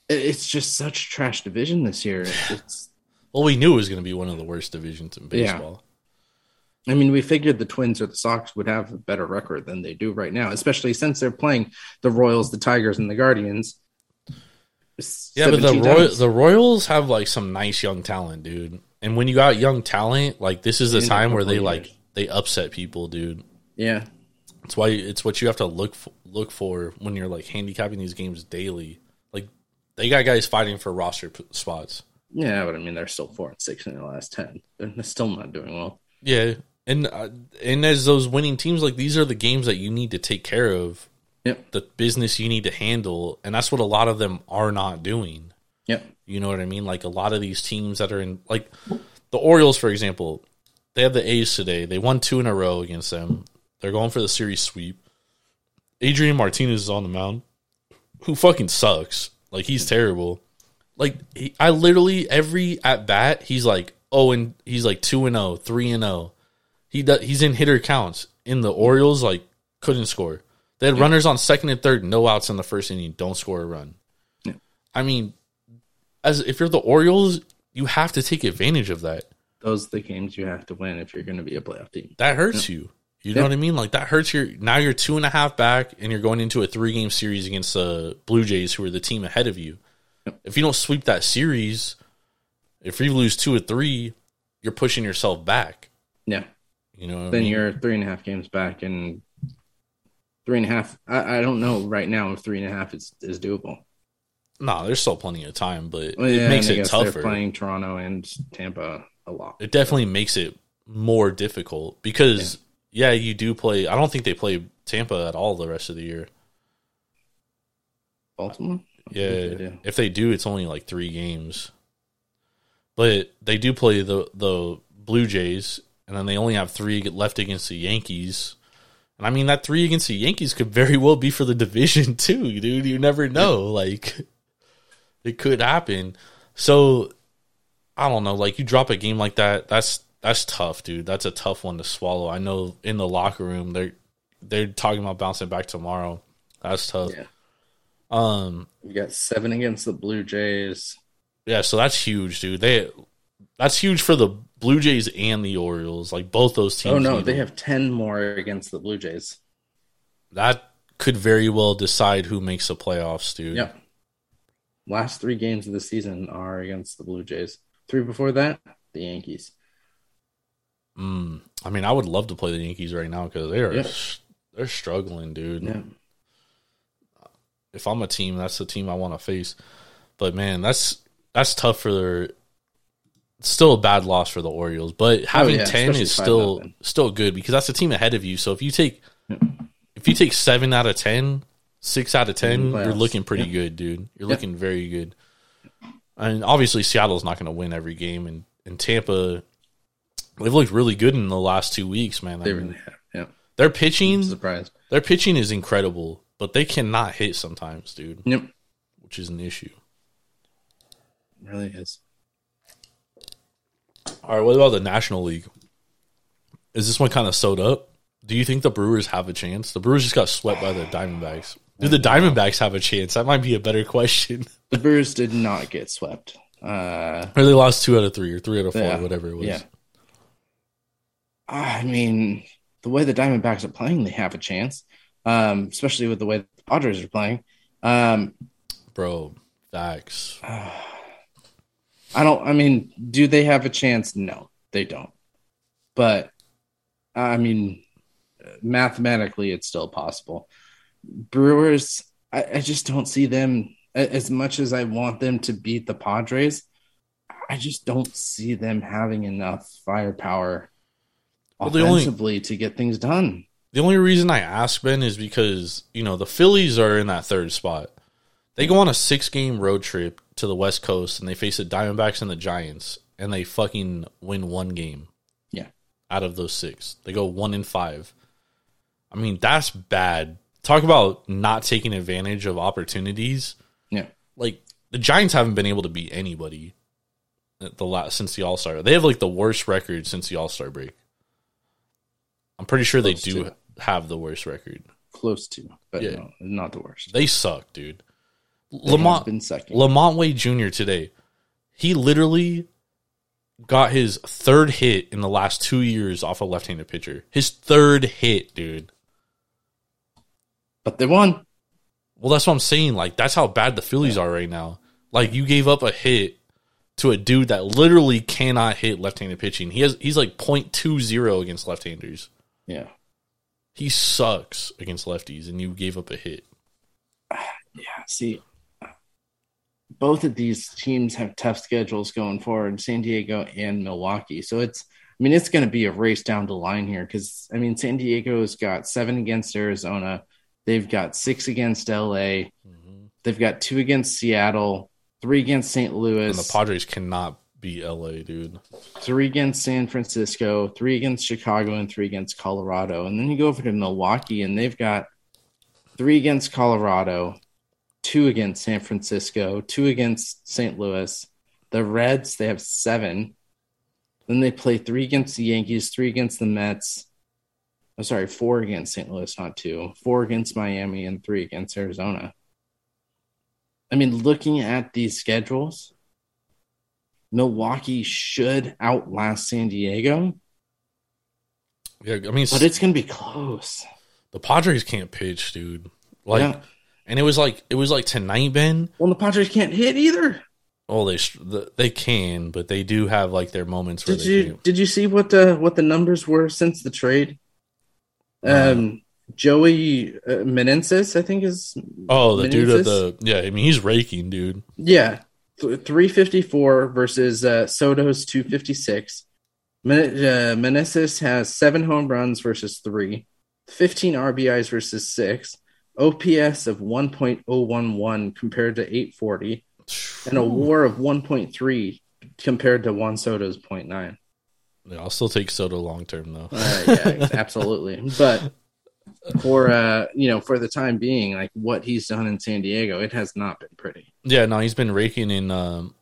It's just such trash division this year. It's Well, we knew it was going to be one of the worst divisions in Yeah. I mean, we figured the Twins or the Sox would have a better record than they do right now, especially since they're playing the Royals, the Tigers, and the Guardians. Yeah, but the 17 Roy- the Royals have like some nice young talent, dude. And when you got young talent, like this is the In a time where they of like they upset people, dude. yeah, It's why it's what you have to look for, look for when you're like handicapping these games daily. Like they got guys fighting for roster p- spots. yeah, but I mean, they're still four and six in the last ten. They're still not doing well. Yeah, and uh, and as those winning teams, like these are the games that you need to take care of, Yep, the business you need to handle, and that's what a lot of them are not doing. yep, You know what I mean? Like a lot of these teams that are in, like the Orioles, for example, they have the A's today. They won two in a row against them. They're going for the series sweep. Adrian Martinez is on the mound, who fucking sucks. Like he's terrible. Like he, I literally every at bat he's like oh and he's like two and 0, 3 and zero. He does, he's in hitter counts. In the Orioles, like couldn't score. They had runners on second and third, no outs in the first inning. Don't score a run. I mean, as if you're the Orioles, you have to take advantage of that. those are the games you have to win if you're going to be a playoff team. That hurts you. You know Yeah. what I mean? Like that hurts your. Now you're two and a half back, and you're going into a three game series against the Blue Jays, who are the team ahead of you. If you don't sweep that series, if you lose two or three, you're pushing yourself back. Yeah, You know, what I then mean? you're three and a half games back, and three and a half. I, I don't know right now if three and a half is is doable. no. There's still plenty of time, but Well, yeah, it makes it tougher. They're playing Toronto and Tampa a lot. it definitely makes it more difficult because yeah. you do play. I don't think they play Tampa at all the rest of the year. Baltimore. Yeah, they if they do, it's only like three games. But they do play the the Blue Jays, and then they only have three left against the Yankees. And I mean, that three against the Yankees could very well be for the division too, dude. You never know. Like, it could happen. So, I don't know. Like, you drop a game like that, that's that's tough, dude. That's a tough one to swallow. I know in the locker room they're they're talking about bouncing back tomorrow. That's tough. Yeah. Um, You got seven against the Blue Jays. yeah, so that's huge, dude. They that's huge for the Blue Jays and the Orioles. Like both those teams. Oh no, they have ten more against the Blue Jays. that could very well decide who makes the playoffs, dude. Yep. Last three games of the season are against the Blue Jays. Three before that, the Yankees. Mm, I mean, I would love to play the Yankees right now because they are they're struggling, dude. Yeah. If I'm a team, that's the team I want to face. But man, that's that's tough for their. Still a bad loss for the Orioles, but oh, having Oh, yeah, ten is still nothing. still good because that's a team ahead of you. So if you take if you take seven out of ten, six out of ten, you're looking pretty Yeah. good, dude. You're Yeah. looking very good. And obviously, Seattle's not going to win every game, and and Tampa, they've looked really good in the last two weeks, man. I They mean, really have. Yeah. their pitching, I'm surprised. their pitching is incredible, but they cannot hit sometimes, dude, Yep. which is an issue. It really is. All right, what about the National League? Is this one kind of sewed up? Do you think the Brewers have a chance? The Brewers just got swept by the Diamondbacks. Do the Diamondbacks have a chance? That might be a better question. The Brewers did not get swept. Uh, or they lost two out of three or three out of four, Yeah. whatever it was. Yeah. I mean, the way the Diamondbacks are playing, they have a chance. Um, especially with the way the Padres are playing. Um, Bro, facts. I don't. I mean, do they have a chance? No, they don't. But I mean, mathematically, it's still possible. Brewers, I, I just don't see them as much as I want them to beat the Padres. I just don't see them having enough firepower Well, the only- offensively to get things done. The only reason I ask Ben is because you know the Phillies are in that third spot. They go on a six game road trip to the West Coast and they face the Diamondbacks and the Giants and they fucking win one game Yeah, out of those six. They go one in five. I mean that's bad. Talk about not taking advantage of opportunities. yeah. Like the Giants haven't been able to beat anybody the last since the All Star. They have like the worst record since the All Star break. I'm pretty sure Close they do to. have the worst record. Close to, but Yeah. no, not the worst. They suck, dude. LaMonte been sucking. LaMonte Wade Jr. today, he literally got his third hit in the last two years off a left-handed pitcher. His third hit, dude. But they won. Well, that's what I'm saying. Like that's how bad the Phillies are right now. Like you gave up a hit to a dude that literally cannot hit left-handed pitching. He has he's like .20 against left-handers. Yeah. He sucks against lefties, and you gave up a hit. Yeah. See, both of these teams have tough schedules going forward, San Diego and Milwaukee. So it's, I mean, it's going to be a race down the line here because, I mean, San Diego's got seven against Arizona. They've got six against LA. Mm-hmm. They've got two against Seattle, three against St. Louis. And the Padres cannot beat LA, dude. Three against San Francisco, three against Chicago, and three against Colorado. And then you go over to Milwaukee, and they've got three against Colorado, two against San Francisco, two against St. Louis. The Reds, they have seven. Then they play three against the Yankees, three against the Mets. Oh, sorry, four against St. Louis, not two. Four against Miami and three against Arizona. I mean, looking at these schedules, Milwaukee should outlast San Diego. Yeah, I mean, but it's gonna be close. The Padres can't pitch, dude. Like, yeah. And it was like it was like tonight, Ben. Well, the Padres can't hit either. Oh, they they can, but they do have like their moments. Did you can't. did you see what the what the numbers were since the trade? Um, uh, Joey uh, Meneses, I think is. Oh, the Meneses? dude of the yeah. I mean, he's raking, dude. Yeah, three fifty four versus uh, Soto's two fifty six. Men- uh, Meneses has seven home runs versus three, 15 RBIs versus six, OPS of 1.011 compared to 840, and a WAR of 1.3 compared to Juan Soto's 0.9. Yeah, I'll still take Soto long term though. uh, yeah, absolutely. But for uh, you know, for the time being, like what he's done in San Diego, it has not been pretty. Yeah, no, he's been raking in. Um,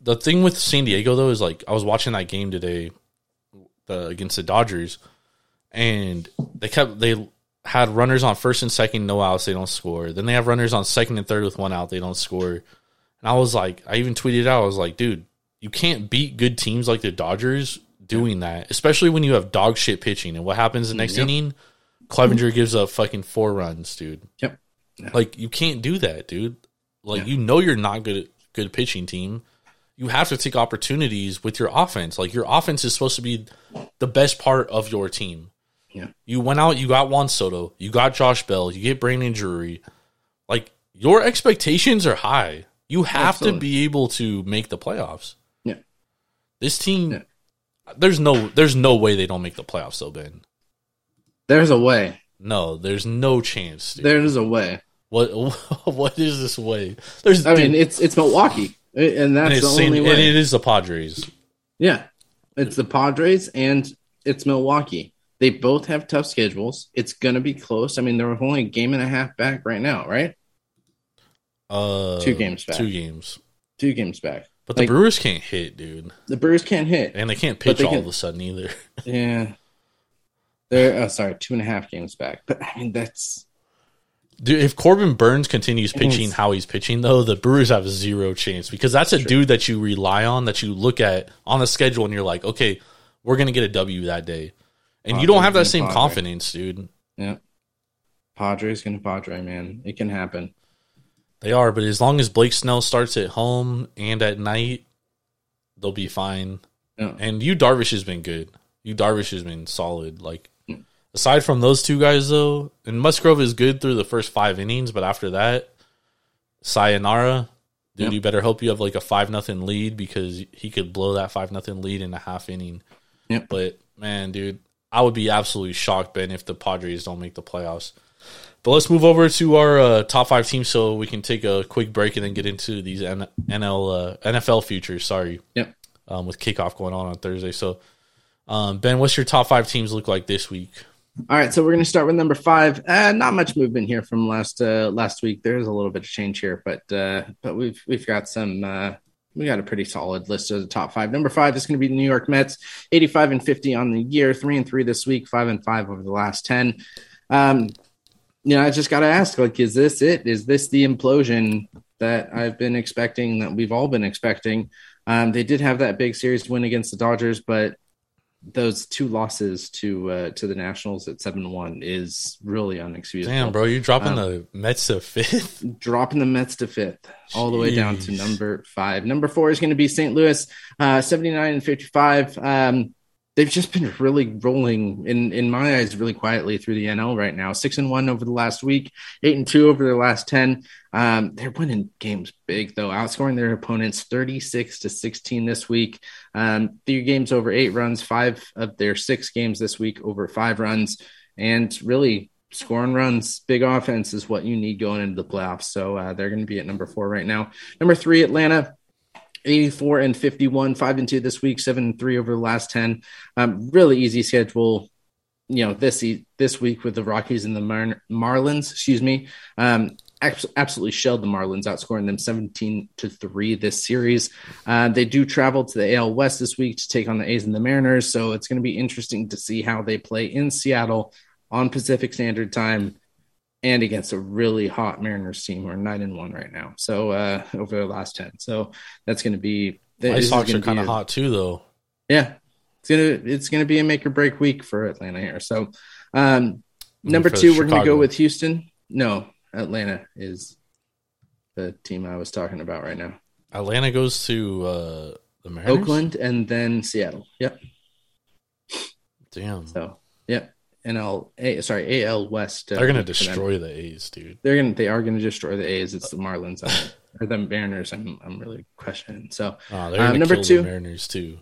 the thing with San Diego though is like I was watching that game today, uh, against the Dodgers, and they kept they had runners on first and second, no outs, they don't score. Then they have runners on second and third with one out, they don't score. And I was like, I even tweeted out, I was like, dude, you can't beat good teams like the Dodgers doing that, especially when you have dog shit pitching. And what happens the next yep. inning? Clevinger gives up fucking four runs, dude. Yep. Yeah. Like you can't do that, dude. Like yeah. you know you're not good good pitching team. You have to take opportunities with your offense. Like your offense is supposed to be the best part of your team. Yeah. You went out, you got Juan Soto, you got Josh Bell, you get Brandon Drury. Like your expectations are high. You have Absolutely. to be able to make the playoffs. Yeah. This team yeah. there's no there's no way they don't make the playoffs though, Ben. There's a way. No, there's no chance. Dude. There's a way. What what is this way? There's I mean, it's it's Milwaukee. Eh, and that's and the only way. And it is the Padres. Yeah. It's the Padres and it's Milwaukee. They both have tough schedules. It's going to be close. I mean, they're only a game and a half back right now, right? Uh, two games back. Two games. Two games back. But like, the Brewers can't hit, dude. The Brewers can't hit, and they can't pitch they all can, of a sudden either. yeah, they're oh, sorry, two and a half games back. But I mean, that's Dude, if Corbin Burnes continues pitching how he's pitching, though, the Brewers have zero chance because that's a True. dude that you rely on, that you look at on the schedule, and you're like, okay, we're gonna get a W that day, and you don't have that same Padre. confidence, dude. Yeah, Padres gonna Padre, man, it can happen. They are, but as long as Blake Snell starts at home and at night, they'll be fine. Yeah. And you Darvish has been good. Yu Darvish has been solid. Like aside from those two guys, though, and Musgrove is good through the first five innings, but after that, sayonara. Dude, yep. you better hope you have like a five nothing lead because he could blow that five nothing lead in a half inning. Yep. But man, dude, I would be absolutely shocked, Ben, if the Padres don't make the playoffs. But let's move over to our uh, top five teams so we can take a quick break and then get into these N- NL uh, NFL futures. Sorry. Yep. Um, with kickoff going on on Thursday. So, um, Ben, what's your top five teams look like this week? All right, so we're going to start with number five. Uh, not much movement here from last uh, last week. There's a little bit of change here, but uh, but we've we've got some. We got a pretty solid list of the top five. Number five is going to be the New York Mets, 85 and 50 on the year, three and three this week, five and five over the last ten. Um, you know, I just got to ask, like, is this it? Is this the implosion that I've been expecting? That we've all been expecting? Um, they did have that big series win against the Dodgers, but those two losses to uh, to the Nationals at seven one is really unexcusable. Damn, bro, you dropping um, the Mets to fifth, dropping the Mets to fifth, all the way down to number five. Number four is going to be St. Louis, uh, seventy nine and fifty five. Um, they've just been really rolling in in my eyes really quietly through the NL right now. Six and one over the last week, eight and two over the last ten. Um, they're winning games big though, outscoring their opponents thirty six to sixteen this week. Um, three games over eight runs, five of their six games this week over five runs, and really scoring runs, big offense is what you need going into the playoffs. So uh, they're going to be at number four right now. Number three, Atlanta. 84 and 51, five and two this week, seven and three over the last 10. Um, really easy schedule, you know, this this week with the Rockies and the Mar- Marlins, excuse me. Um, absolutely shelled the Marlins, outscoring them 17 to 3 this series. Uh, they do travel to the AL West this week to take on the A's and the Mariners. So it's going to be interesting to see how they play in Seattle on Pacific Standard Time and against a really hot Mariners team. We're nine and one right now. So uh, over the last ten, so that's going to be. Ice Hawks are kind of hot too, though. Yeah, it's gonna it's gonna be a make or break week for Atlanta here. So um, number two, we're gonna go with Houston. No, Atlanta is the team I was talking about right now. Atlanta goes to uh, the Mariners? Oakland and then Seattle. Yep. Damn. So yep. NL, A, sorry, AL West. Uh, They're gonna destroy the A's, dude. They're gonna, they are gonna destroy the A's. It's the Marlins or the Mariners. I'm, I'm really questioning. So, oh, uh, number two, Mariners too.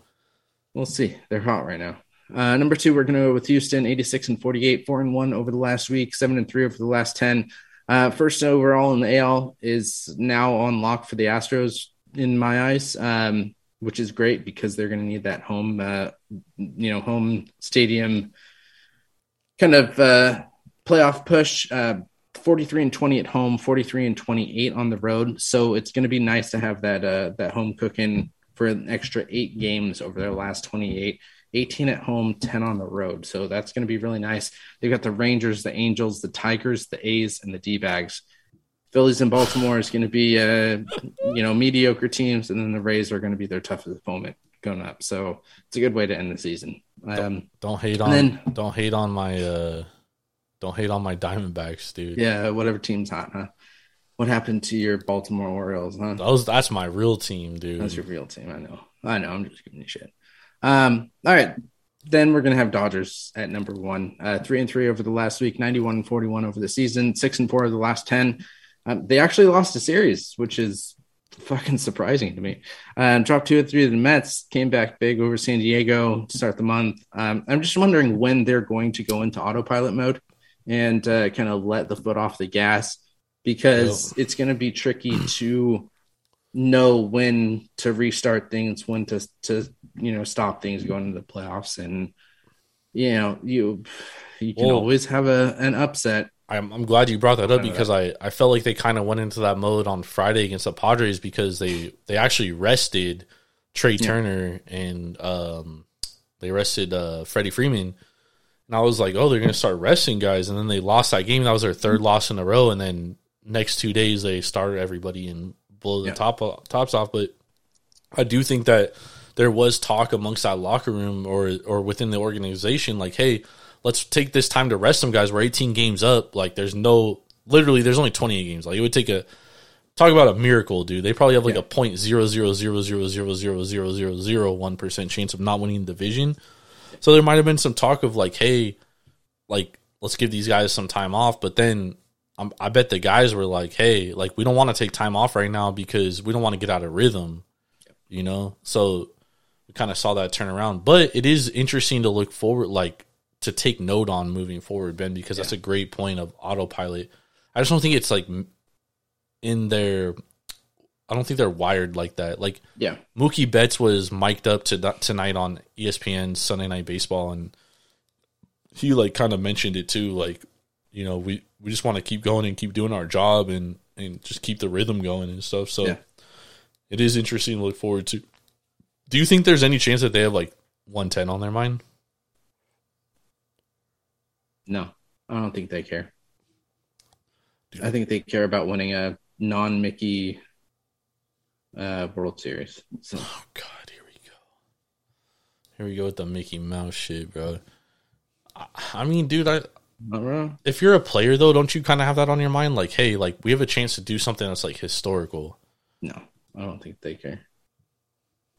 We'll see. They're hot right now. Uh, number two, we're gonna go with Houston, 86 and 48, four and one over the last week, seven and three over the last ten. Uh, first overall in the AL is now on lock for the Astros in my eyes. Um, which is great because they're going to need that home, uh, you know, home stadium kind of uh, playoff push. Uh, 43 and 20 at home, 43 and 28 on the road. So it's going to be nice to have that uh, that home cooking for an extra eight games over their last 28. 18 at home, 10 on the road. So that's going to be really nice. They've got the Rangers, the Angels, the Tigers, the A's, and the D bags. Phillies and Baltimore is going to be, uh, you know, mediocre teams, and then the Rays are going to be their toughest opponent going up. So it's a good way to end the season. Um, don't, don't, hate on then, don't hate on my uh, don't hate on my Diamondbacks, dude. Yeah, whatever team's hot, huh? What happened to your Baltimore Orioles, huh? Was that's my real team, dude. That's your real team. I know. I know. I'm just giving you shit. Um, all right. Then we're gonna have Dodgers at number one. Uh, three and three over the last week, 91 and 41 over the season, six and four of the last 10. Um, they actually lost a series, which is fucking surprising to me. Uh, dropped two or three of the Mets, came back big over San Diego to start the month. Um, I'm just wondering when they're going to go into autopilot mode and uh, kind of let the foot off the gas because it's going to be tricky to know when to restart things, when to to you know stop things going into the playoffs, and you know you you can always have a an upset I'm, I'm glad you brought that up because I, I felt like they kind of went into that mode on Friday against the Padres because they, they actually rested Trea Turner and um, they rested uh, Freddie Freeman. And I was like, oh, they're going to start resting guys. And then they lost that game. That was their 3rd mm-hmm. loss in a row. And then next two days they started everybody and blew the yeah. top tops off. But I do think that there was talk amongst that locker room or or within the organization, like, hey, let's take this time to rest some guys. We're 18 games up. Like there's no literally there's only 28 games. Like it would take a talk about a miracle, dude. They probably have like yeah. a point zero zero zero zero zero zero zero zero zero one percent chance of not winning the division. So there might have been some talk of like, hey, like let's give these guys some time off. But then um, I bet the guys were like, hey, like we don't want to take time off right now because we don't want to get out of rhythm, you know. So we kind of saw that turn around. But it is interesting to look forward, like to take note on moving forward, Ben, because yeah. that's a great point of autopilot. I just don't think it's like in their. I don't think they're wired like that. Like, yeah, Mookie Betts was mic'd up to tonight on ESPN Sunday Night Baseball, and he like kind of mentioned it too. Like, you know, we we just want to keep going and keep doing our job and and just keep the rhythm going and stuff. So, yeah. it is interesting to look forward to. Do you think there's any chance that they have like 110 on their mind? No, I don't think they care. I think they care about winning a non Mickey uh, World Series. So Oh God, here we go. Here we go with the Mickey Mouse shit, bro. I, I mean, dude, I if you're a player though, don't you kind of have that on your mind? Like, hey, like we have a chance to do something that's like historical. No, I don't think they care.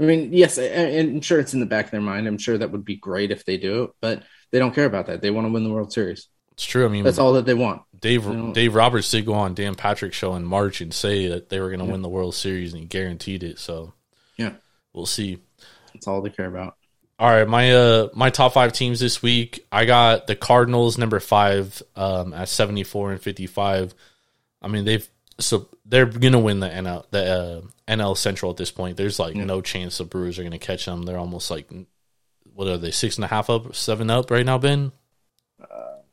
I mean, yes, I- I- and sure, it's in the back of their mind. I'm sure that would be great if they do it, but they don't care about that. They want to win the World Series. It's true. I mean, That's all that they want. Dave know- Dave Roberts did go on Dan Patrick show in March and say that they were going to win the World Series, and he guaranteed it. So Yeah, we'll see. that's all they care about. All right, my uh my top five teams this week. I got the Cardinals number five um at seventy four and fifty five. I mean they've so they're gonna win the NL the uh, NL Central at this point. There's like no chance the Brewers are gonna catch them. They're almost like what are they six and a half up, seven up right now, Ben?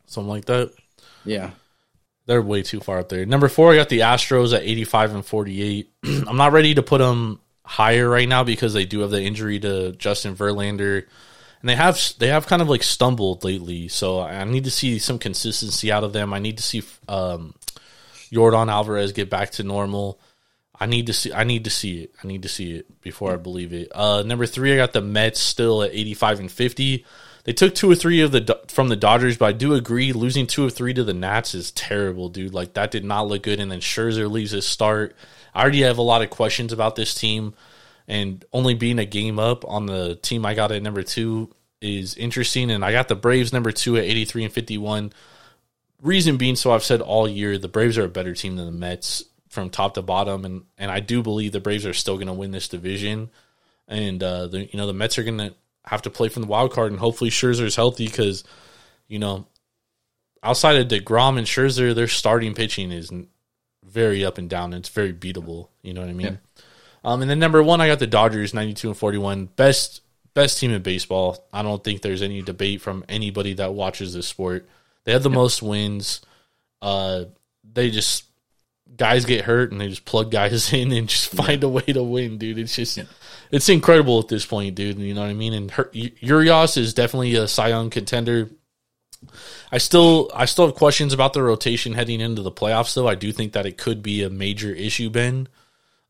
Something like that. Yeah, They're way too far up there. Number four, I got the Astros at 85 and 48. I'm not ready to put them higher right now because they do have the injury to Justin Verlander, and they have they have kind of like stumbled lately. So I need to see some consistency out of them. I need to see um, Yordan Alvarez get back to normal. I need to see. I need to see it. I need to see it before I believe it. Uh, number three, I got the Mets still at 85 and 50. They took two or three of the from the Dodgers, but I do agree losing two or three to the Nats is terrible, dude. Like that did not look good. And then Scherzer leaves his start. I already have a lot of questions about this team, and only being a game up on the team I got at number two is interesting. And I got the Braves number two at 83 and 51 reason being so I've said all year the Braves are a better team than the Mets from top to bottom and and I do believe the Braves are still going to win this division. And uh the you know the Mets are going to have to play from the wild card and hopefully Scherzer is healthy cuz you know outside of DeGrom and Scherzer their starting pitching is very up and down And it's very beatable you know what I mean? Um and then number 1 I got the Dodgers 92 and 41 best best team in baseball. I don't think there's any debate from anybody that watches this sport. They have the most wins. Uh, they just guys get hurt and they just plug guys in and just find a way to win, dude. It's just it's incredible at this point, dude. You know what I mean? And her, Urias is definitely a Cy Young contender. I still I still have questions about the rotation heading into the playoffs, though. I do think that it could be a major issue, Ben.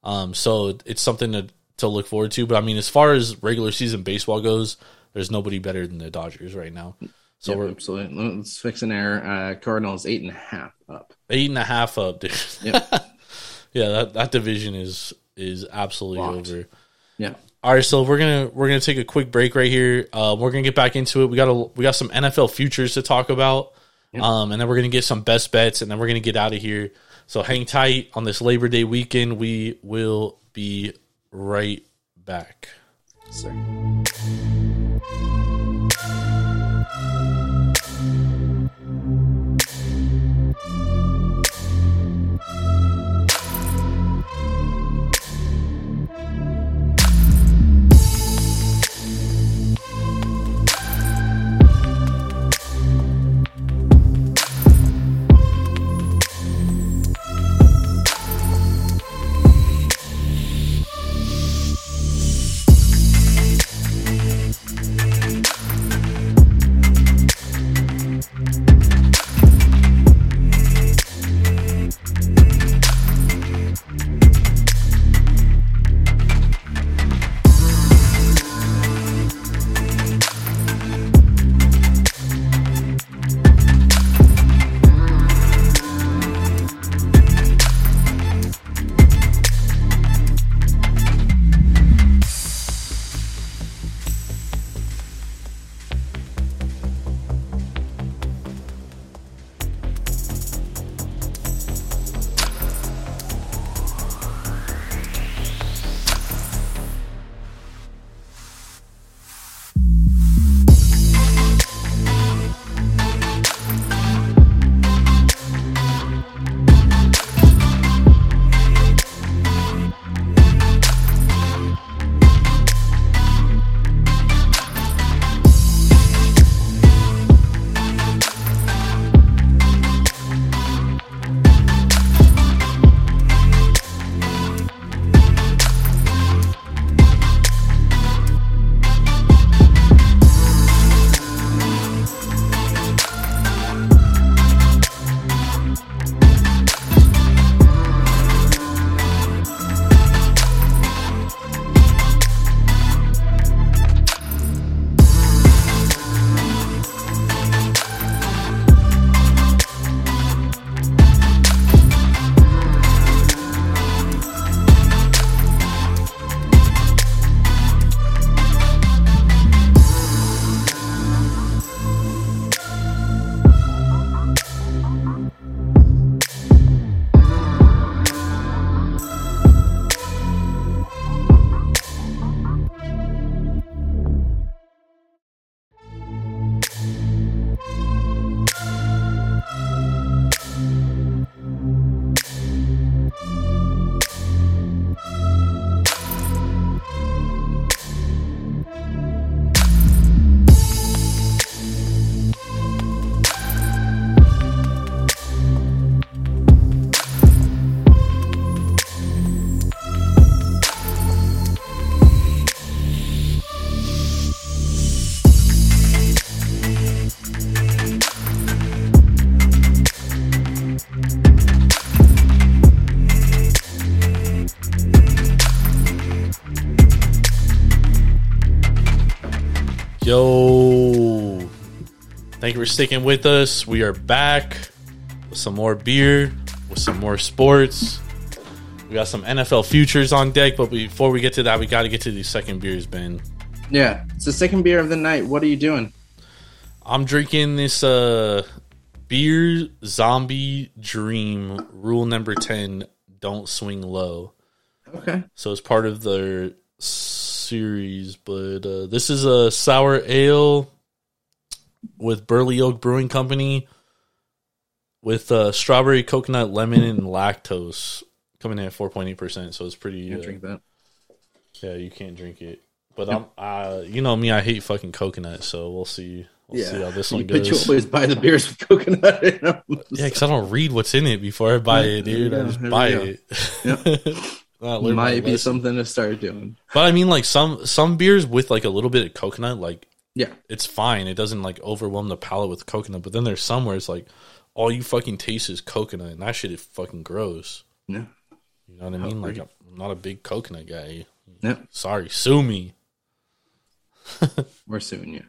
Um, so it's something to to look forward to. But I mean, as far as regular season baseball goes, there's nobody better than the Dodgers right now. So so we're absolutely. Let's fix an error. Uh, Cardinals eight and a half up. eight and a half up, dude. Yep. yeah, that, that division is is absolutely Locked. over. yeah. All right, so we're gonna we're gonna take a quick break right here. Uh, we're gonna get back into it. We got a we got some NFL futures to talk about, um, and then we're gonna get some best bets, and then we're gonna get out of here. So hang tight on this Labor Day weekend. We will be right back. Sir. For sticking with us. We are back with some more beer, with some more sports. We got some NFL futures on deck, but before we get to that, we got to get to these second beers, Ben. Yeah, it's the second beer of the night. What are you doing? I'm drinking this uh beer zombie dream rule number 10 don't swing low. Okay. So it's part of their series, but uh, this is a sour ale with Burley Oak Brewing Company with uh, strawberry, coconut, lemon, and lactose coming in at four point eight percent. So it's pretty. Can't Uh, drink that. yeah, you can't drink it. But I'm, uh, you know me, I hate fucking coconut. So we'll see. We'll see how this one But you goes. always buy the beers with coconut in them. Yeah, because I don't read what's in it before I buy it, dude. I just buy it. My Might be lesson. something to start doing. But I mean, like some some beers with like a little bit of coconut, like Yeah. it's fine. It doesn't like overwhelm the palate with coconut. But then there's some where it's like all you fucking taste is coconut, and that shit is fucking gross. Yeah. You know what I mean? Like I'm not a big coconut guy. Yeah. Sorry, sue me. We're suing you.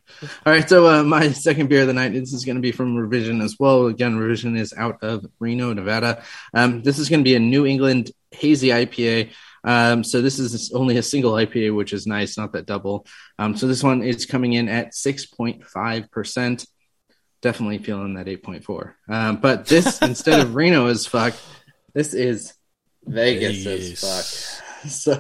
All right. So, uh, my second beer of the night, this is going to be from Revision as well. Again, Revision is out of Reno, Nevada. Um, this is going to be a New England hazy IPA. Um, so, this is only a single IPA, which is nice, not that double. Um, so, this one is coming in at 6.5%. Definitely feeling that 8.4. Um, but this, instead of Reno as fuck, this is Vegas, as fuck. So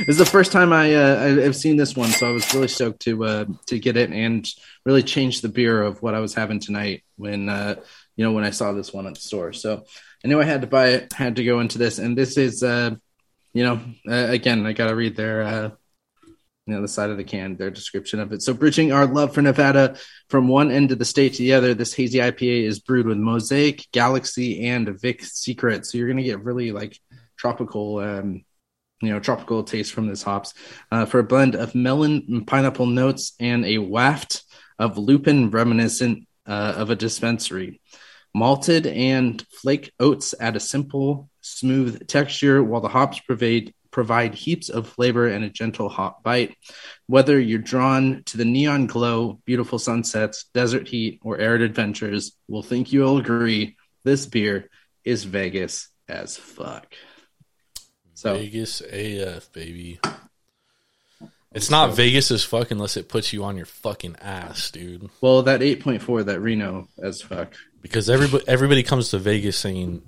this is the first time I uh, I've seen this one, so I was really stoked to uh, to get it and really change the beer of what I was having tonight when uh, you know when I saw this one at the store. So I knew I had to buy it, had to go into this, and this is uh, you know uh, again I got to read their uh, you know the side of the can, their description of it. So bridging our love for Nevada from one end of the state to the other, this hazy IPA is brewed with Mosaic, Galaxy, and Vic Secret. So you're gonna get really like tropical um you know tropical taste from this hops uh, for a blend of melon and pineapple notes and a waft of lupin reminiscent uh, of a dispensary malted and flake oats add a simple smooth texture while the hops provide provide heaps of flavor and a gentle hop bite whether you're drawn to the neon glow beautiful sunsets desert heat or arid adventures we'll think you'll agree this beer is vegas as fuck so Vegas AF, baby. It's not Vegas as fuck unless it puts you on your fucking ass, dude. Well, that 8.4, that Reno as fuck. Because everybody everybody comes to Vegas saying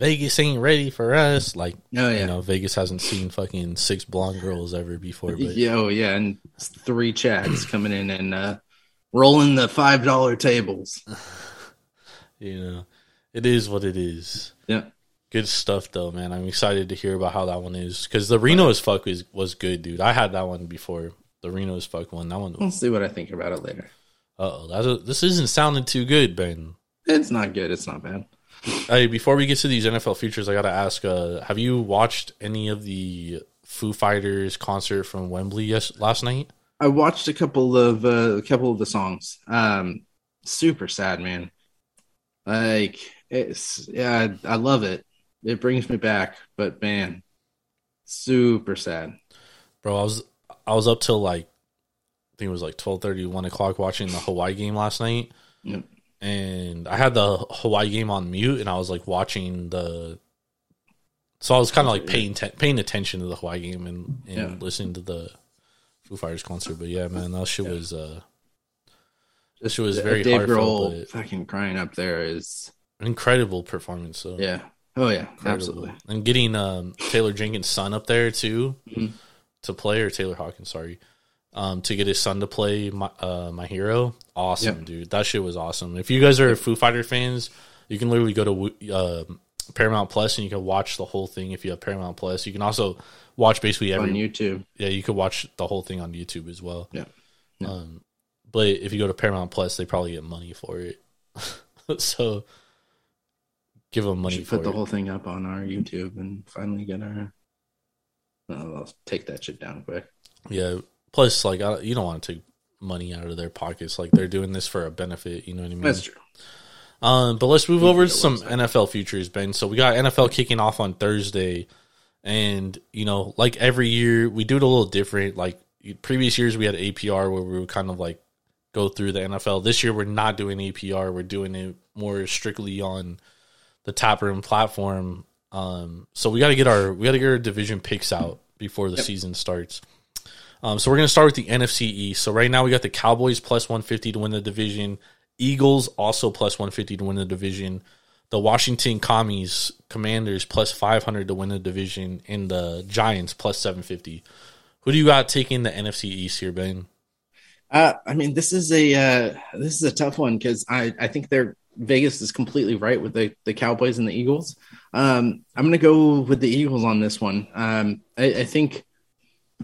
Vegas ain't ready for us. Like, Oh, yeah. you know, Vegas hasn't seen fucking six blonde girls ever before. But Yeah, oh, yeah. And three Chads coming in and uh, rolling the $5 tables. you know, it is what it is. Yeah. Good stuff though, man. I'm excited to hear about how that one is because the Reno as fuck was was good, dude. I had that one before. The Reno as fuck one. That one. We'll see what I think about it later. Uh oh, this isn't sounding too good, Ben. It's not good. It's not bad. Hey, before we get to these NFL futures, I gotta ask: uh, Have you watched any of the Foo Fighters concert from Wembley yes last night? I watched a couple of uh, a couple of the songs. Um, super sad, man. Like it's yeah, I, I love it. It brings me back, but man, super sad. Bro, I was I was up till like I think it was like 12:30, 1 o'clock watching the Hawaii game last night. Yep. And I had the Hawaii game on mute, and I was like watching the. So I was kind of like paying te- paying attention to the Hawaii game and, and Yeah. listening to the Foo Fighters concert. But yeah, man, that shit was uh, this shit was very Dave heartfelt, Grohl fucking crying up there is incredible performance. So yeah. Oh yeah, incredible. absolutely. and getting um, Taylor Jenkins' son up there too Mhm. to play, or Taylor Hawkins, sorry, um, to get his son to play my uh, my hero. Awesome, Yep. dude. That shit was awesome. If you guys are Foo Fighter fans, you can literally go to uh, Paramount Plus and you can watch the whole thing if you have Paramount Plus. You can also watch basically every On YouTube. yeah, you could watch the whole thing on YouTube as well. Yeah. Yeah. Um, but if you go to Paramount Plus, they probably get money for it. so give them money put the it. whole thing up on our YouTube and finally get our. I'll take that shit down quick. Yeah. Plus, like, I, you don't want to take money out of their pockets. Like, they're doing this for a benefit. You know what I mean? That's true. Um, but let's move over to some. NFL futures, Ben. So we got NFL kicking off on Thursday, and you know, like every year, we do it a little different. Like previous years we had APR where we would kind of like go through the NFL. This year we're not doing APR. We're doing it more strictly on the Tap Room platform. Um, so we got to get our we got to get our division picks out before the yep. season starts. Um, so we're going to start with the NFC East. So right now we got the Cowboys plus 150 to win the division. Eagles also plus 150 to win the division. The Washington Commies Commanders plus 500 to win the division. And the Giants plus 750. Who do you got taking the NFC East here, Ben? Uh, I mean, this is a uh, this is a tough one because I I think they're Vegas is completely right with the the Cowboys and the Eagles. Um, I'm going to go with the Eagles on this one. Um, I, I think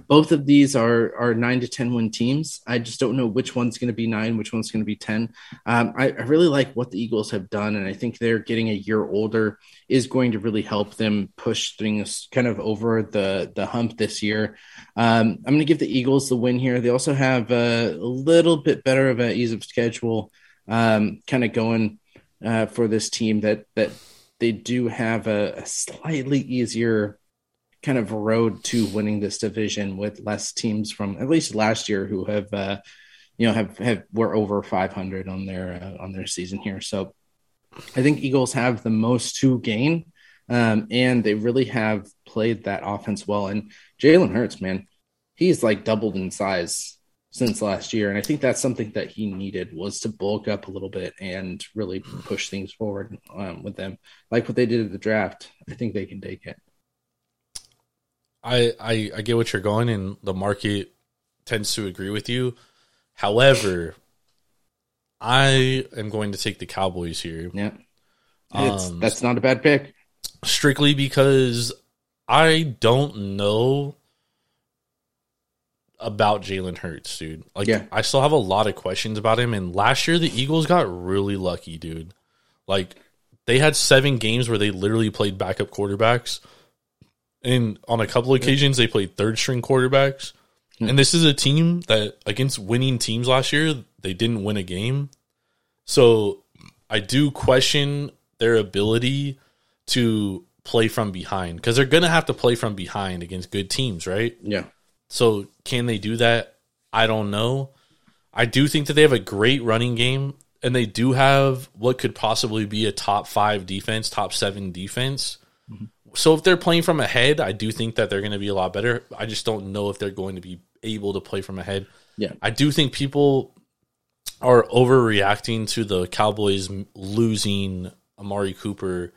both of these are are nine to ten win teams. I just don't know which one's going to be nine, which one's going to be ten. Um, I, I, really like what the Eagles have done, and I think they're getting a year older is going to really help them push things kind of over the the hump this year. Um, I'm going to give the Eagles the win here. They also have a, little bit better of an ease of schedule, um, kind of going uh, for this team that that they do have a, a slightly easier kind of road to winning this division with less teams from at least last year who have uh, you know have have were over 500 on their uh, on their season here. So I think Eagles have the most to gain, um, and they really have played that offense well. And Jalen Hurts, man, he's like doubled in size since last year, and I think that's something that he needed was to bulk up a little bit and really push things forward um, with them, like what they did at the draft. I think they can take it. I, I I get what you're going, and the market tends to agree with you. However, I am going to take the Cowboys here. Yeah, um, that's not a bad pick. Strictly because I don't know about Jalen Hurts, dude. Like, yeah. I still have a lot of questions about him. And last year, the Eagles got really lucky, dude. Like, they had seven games where they literally played backup quarterbacks and on a couple occasions they played third string quarterbacks. Hmm. And this is a team that against winning teams last year, they didn't win a game. So I do question their ability to play from behind because they're going to have to play from behind against good teams, right? Yeah. So can they do that? I don't know. I do think that they have a great running game and they do have what could possibly be a top five defense, top seven defense. Mm-hmm so if they're playing from ahead, I do think that they're going to be a lot better. I just don't know if they're going to be able to play from ahead. Yeah. I do think people are overreacting to the Cowboys losing Amari Cooper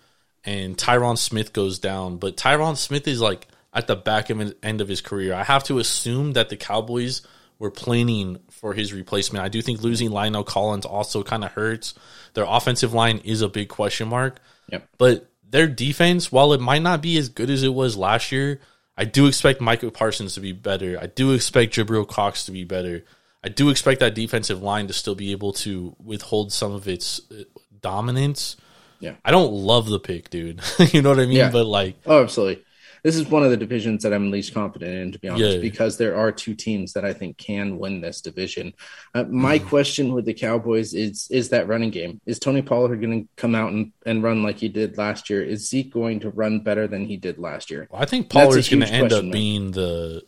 and Tyron Smith goes down, but Tyron Smith is like at the back of end of his career. I have to assume that the Cowboys were planning for his replacement. I do think losing La'el Collins also kind of hurts. Their offensive line is a big question mark. Yep. But their defense, while it might not be as good as it was last year, I do expect Micah Parsons to be better. I do expect Jabril Cox to be better. I do expect that defensive line to still be able to withhold some of its uh, dominance. Yeah. I don't love the pick, dude. you know what I mean? Yeah. But like Oh, absolutely this is one of the divisions that I'm least confident in, to be honest, yeah. because there are two teams that I think can win this division. Uh, my mm. question with the Cowboys is is that running game. Is Tony Pollard going to come out and, and run like he did last year? Is Zeke going to run better than he did last year? Well, I think Pollard's going to end up being the.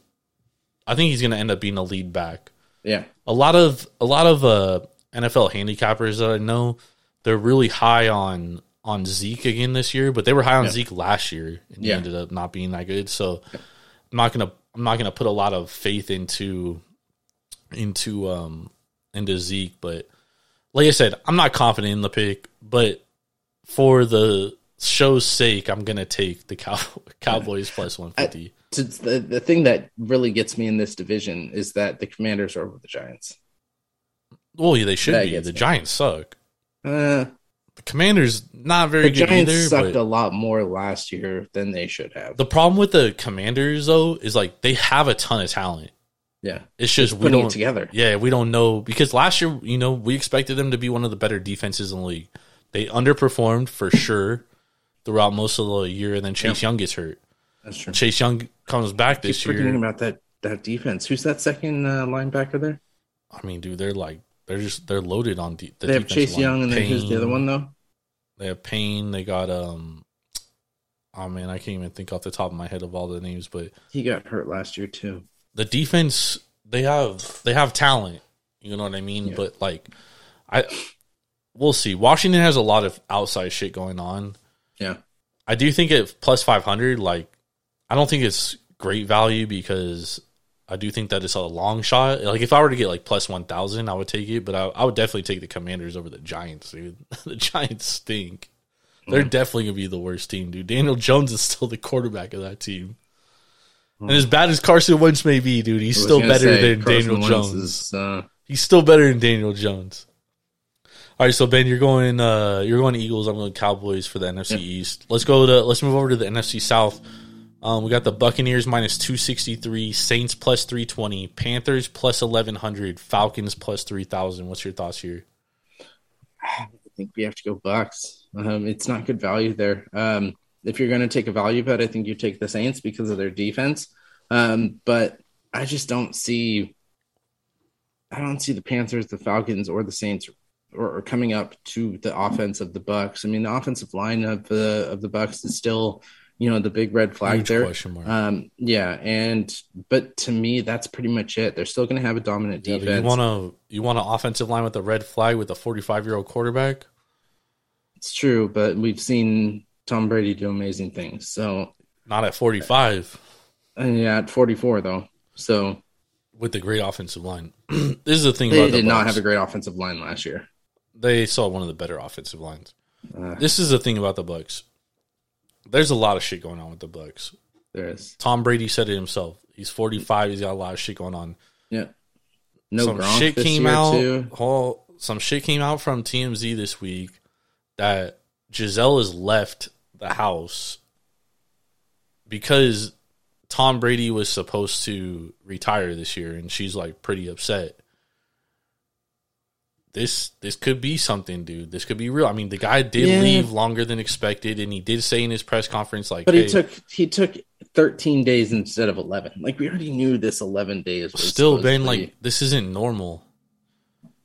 I think he's going to end up being a lead back. Yeah, a lot of a lot of uh, NFL handicappers that I know, they're really high on on Zeke again this year, but they were high on yeah. Zeke last year, and yeah. he ended up not being that good. So I'm not gonna I'm not gonna put a lot of faith into into um into Zeke, but like I said, I'm not confident in the pick, but for the show's sake, I'm gonna take the Cow- Cowboys plus 150. I, the the thing that really gets me in this division is that the Commanders are over the Giants. Well, yeah, they should that be. The me. Giants suck. Uh, the Commanders not very the good Giants either. Sucked a lot more last year than they should have. The problem with the Commanders though is like they have a ton of talent. Yeah, it's just, we don't together. Yeah, we don't know because last year, you know, we expected them to be one of the better defenses in the league. They underperformed for sure throughout most of the year, and then Chase yeah. Young gets hurt. That's true. Chase Young comes back this year. Forgetting about that that defense. Who's that second uh, linebacker there? I mean, dude, they're like they're just they're loaded on de- the. They have Chase line. Young, and then who's the other one though? They have Payne. They got um. Oh man, I can't even think off the top of my head of all the names, but he got hurt last year too. The defense, they have they have talent. You know what I mean? But like, I we'll see. Washington has a lot of outside shit going on. Yeah. I do think at plus five hundred, like, I don't think it's great value because I do think that it's a long shot. Like, if I were to get like plus one thousand, I would take it. But I, I would definitely take the Commanders over the Giants, dude. the Giants stink. They're definitely gonna be the worst team, dude. Daniel Jones is still the quarterback of that team. And as bad as Carson Wentz may be, dude, he's still better say, than Carson Daniel Wentz Jones. is, uh, He's still better than Daniel Jones. All right, so Ben, you're going uh you're going Eagles, I'm going Cowboys for the NFC East. Let's go to let's move over to the NFC South. Um, we got the Buccaneers minus 263, Saints plus 320, Panthers plus 1100, Falcons plus 3000. What's your thoughts here? I think we have to go Bucks. Um, it's not good value there. Um, if you're going to take a value bet, I think you take the Saints because of their defense. Um, but I just don't see. I don't see the Panthers, the Falcons, or the Saints, or, or coming up to the offense of the Bucks. I mean, the offensive line of the of the Bucks is still, you know, the big red flag Huge there. question mark. Um, yeah, and but to me, that's pretty much it. They're still going to have a dominant Yeah, defense. you want to you want an offensive line with a red flag with a 45 year old quarterback? It's true, but we've seen Tom Brady do amazing things. So, Not at 45 and yeah, at 44 though. So with the great offensive line. this is the thing they about the did not have a great offensive line last year. they saw one of the better offensive lines. Uh. this is the thing about the Bucks. There's a lot of shit going on with the Bucks. There is, Tom Brady said it himself. He's 45. He's got a lot of shit going on. yeah. No some Gronk shit came out. too. Oh, some shit came out from TMZ this week that Gisele has left the house because Tom Brady was supposed to retire this year, and she's like pretty upset. This this could be something, dude. This could be real. I mean, the guy did Yeah. leave longer than expected, and he did say in his press conference, like, But hey, he took he took 13 days instead of 11. Like we already knew this 11 days was still been like be. this isn't normal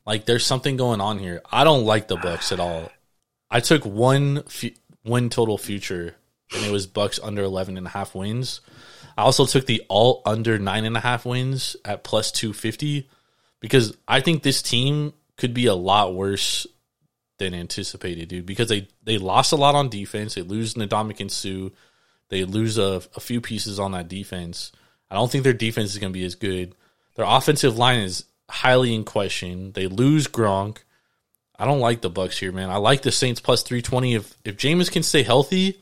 like there's something going on here i don't like the bucks at all i took one fu- win total future and it was bucks under 11 and a half wins i also took the all under nine and a half wins at plus 250 because i think this team could be a lot worse than anticipated dude because they they lost a lot on defense they lose Ndamukong Suh they lose a, a few pieces on that defense. I don't think their defense is going to be as good. Their offensive line is highly in question. They lose Gronk. I don't like the Bucks here, man. I like the Saints plus three twenty. If if Jameis can stay healthy,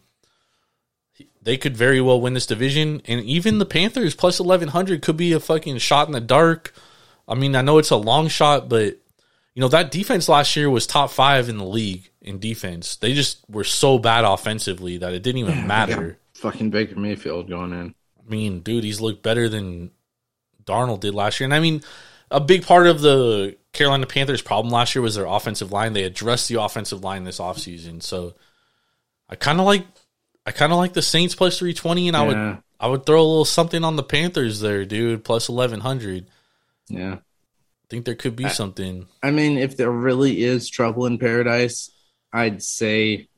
they could very well win this division. And even the Panthers plus eleven hundred could be a fucking shot in the dark. I mean, I know it's a long shot, but you know that defense last year was top five in the league in defense. They just were so bad offensively that it didn't even matter. fucking Baker Mayfield going in. I mean, dude, he's looked better than Darnold did last year. And I mean, a big part of the Carolina Panthers problem last year was their offensive line. They addressed the offensive line this offseason. So I kind of like I kind of like the Saints plus 320 and I would I would throw a little something on the Panthers there, dude, plus 1100. Yeah. Think there could be something. I mean, if there really is trouble in paradise, I'd say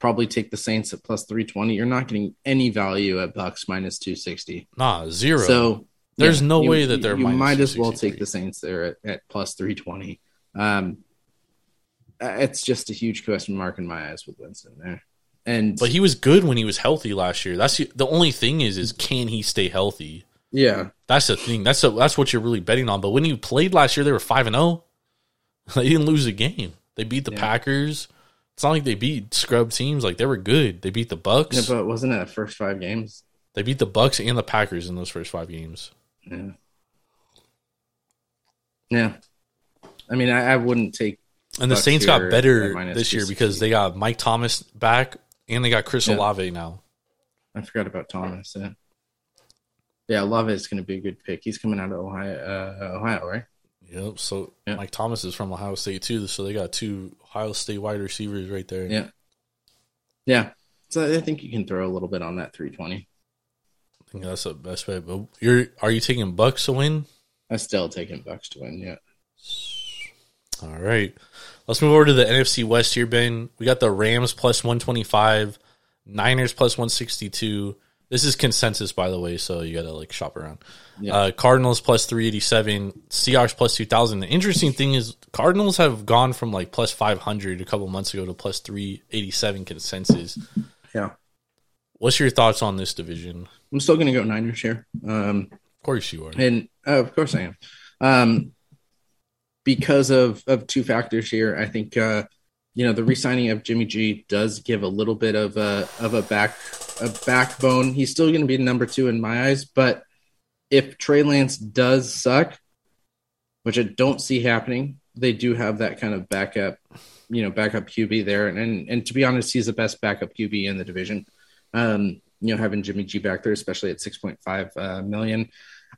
probably take the Saints at plus 320. You're not getting any value at Bucks minus 260. Nah, zero. So There's no way that they're You minus might as well take the Saints there at, at plus 320. Um, uh, it's just a huge question mark in my eyes with Winston there. And but he was good when he was healthy last year. That's the only thing is is can he stay healthy? Yeah, That's the thing. That's a, that's what you're really betting on. But when you played last year, they were five and zero. Oh. They didn't lose a game. They beat the Yeah. Packers. It's not like they beat scrub teams. Like they were good. They beat the Bucks. yeah, but wasn't it the first five games? they beat the Bucks and the Packers in those first five games. Yeah. Yeah. I mean, I, I wouldn't take. And the Bucks Saints got better this year because they got Mike Thomas back and they got Chris Yeah. Olave now. I forgot about Thomas. Yeah, yeah Love is going to be a good pick. He's coming out of Ohio, uh, Ohio, right? Yep. So Yeah. Mike Thomas is from Ohio State too. So they got two Ohio State wide receivers right there. Yeah. Yeah. So I think you can throw a little bit on that 320. I think that's the best bet. But you're are you taking Bucks to win? I still taking Bucks to win. Yeah. All right. Let's move over to the NFC West here, Ben. We got the Rams plus 125, Niners plus 162, This is consensus, by the way, so you got to like shop around. Yeah. Uh, Cardinals plus 387, Seahawks plus 2000. The interesting thing is, Cardinals have gone from like plus 500 a couple months ago to plus 387 consensus. Yeah. What's your thoughts on this division? I'm still going to go Niners here. Um, Of course you are. and uh, of course I am. Um, because of of two factors here, I think uh, you know the re-signing of Jimmy G does give a little bit of a of a back a backbone. He's still going to be number two in my eyes, but if Trey Lance does suck, which I don't see happening, they do have that kind of backup, you know, backup QB there, and and, and to be honest, he's the best backup QB in the division. Um, you know, having Jimmy G back there, especially at six point five uh, million.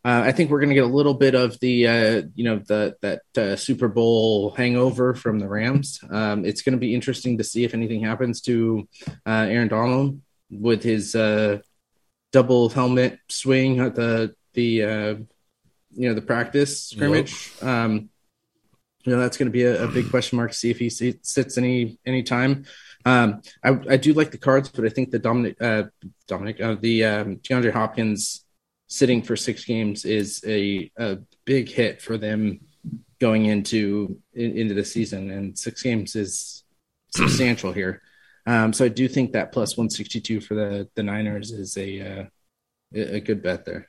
Uh, I think we're going to get a little bit of the, uh, you know, the that uh, Super Bowl hangover from the Rams. Um, it's going to be interesting to see if anything happens to uh, Aaron Donald with his uh, double helmet swing at the the uh, you know the practice scrimmage. Um, you know that's going to be a, a big question mark to see if he sits any any time. Um, I, I do like the cards, but I think the Dominic uh, Dominic uh, the um, DeAndre Hopkins sitting for six games is a, a big hit for them going into in, into the season, and six games is substantial here. Um, so I do think that plus one sixty two for the the Niners is a uh, a good bet there.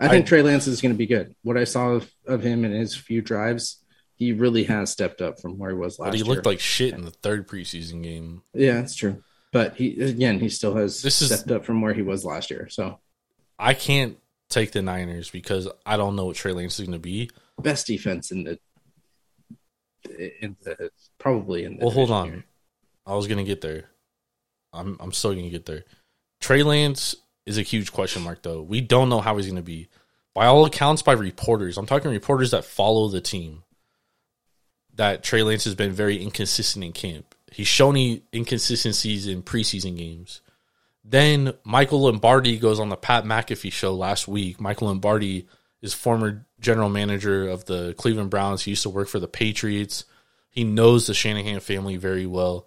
I think I- Trey Lance is going to be good. What I saw of, of him in his few drives, he really has stepped up from where he was last But he year. looked like shit in the third preseason game. yeah, that's true. But he again, he still has This is- stepped up from where he was last year. So I can't take the Niners because I don't know what Trey Lance is going to be. best defense in the in the probably in the Well, hold on. I was gonna get there. I'm I'm still gonna get there. Trey Lance is a huge question mark though. We don't know how he's gonna be. By all accounts, by reporters, I'm talking reporters that follow the team. That Trey Lance has been very inconsistent in camp. He's shown he inconsistencies in preseason games. Then Michael Lombardi goes on the Pat McAfee show last week. Michael Lombardi is former general manager of the Cleveland Browns. He used to work for the Patriots. He knows the Shanahan family very well.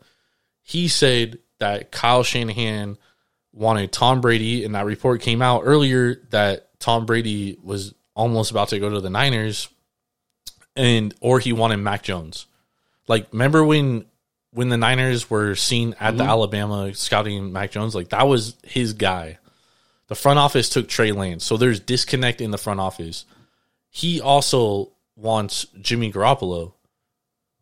He said that Kyle Shanahan wanted Tom Brady, and that report came out earlier that Tom Brady was almost about to go to the Niners, and or he wanted Mac Jones. Like, remember when when the Niners were seen at the mm-hmm. Alabama scouting Mac Jones? Like that was his guy. The front office took Trey Lance, so there's disconnect in the front office. He also wants Jimmy Garoppolo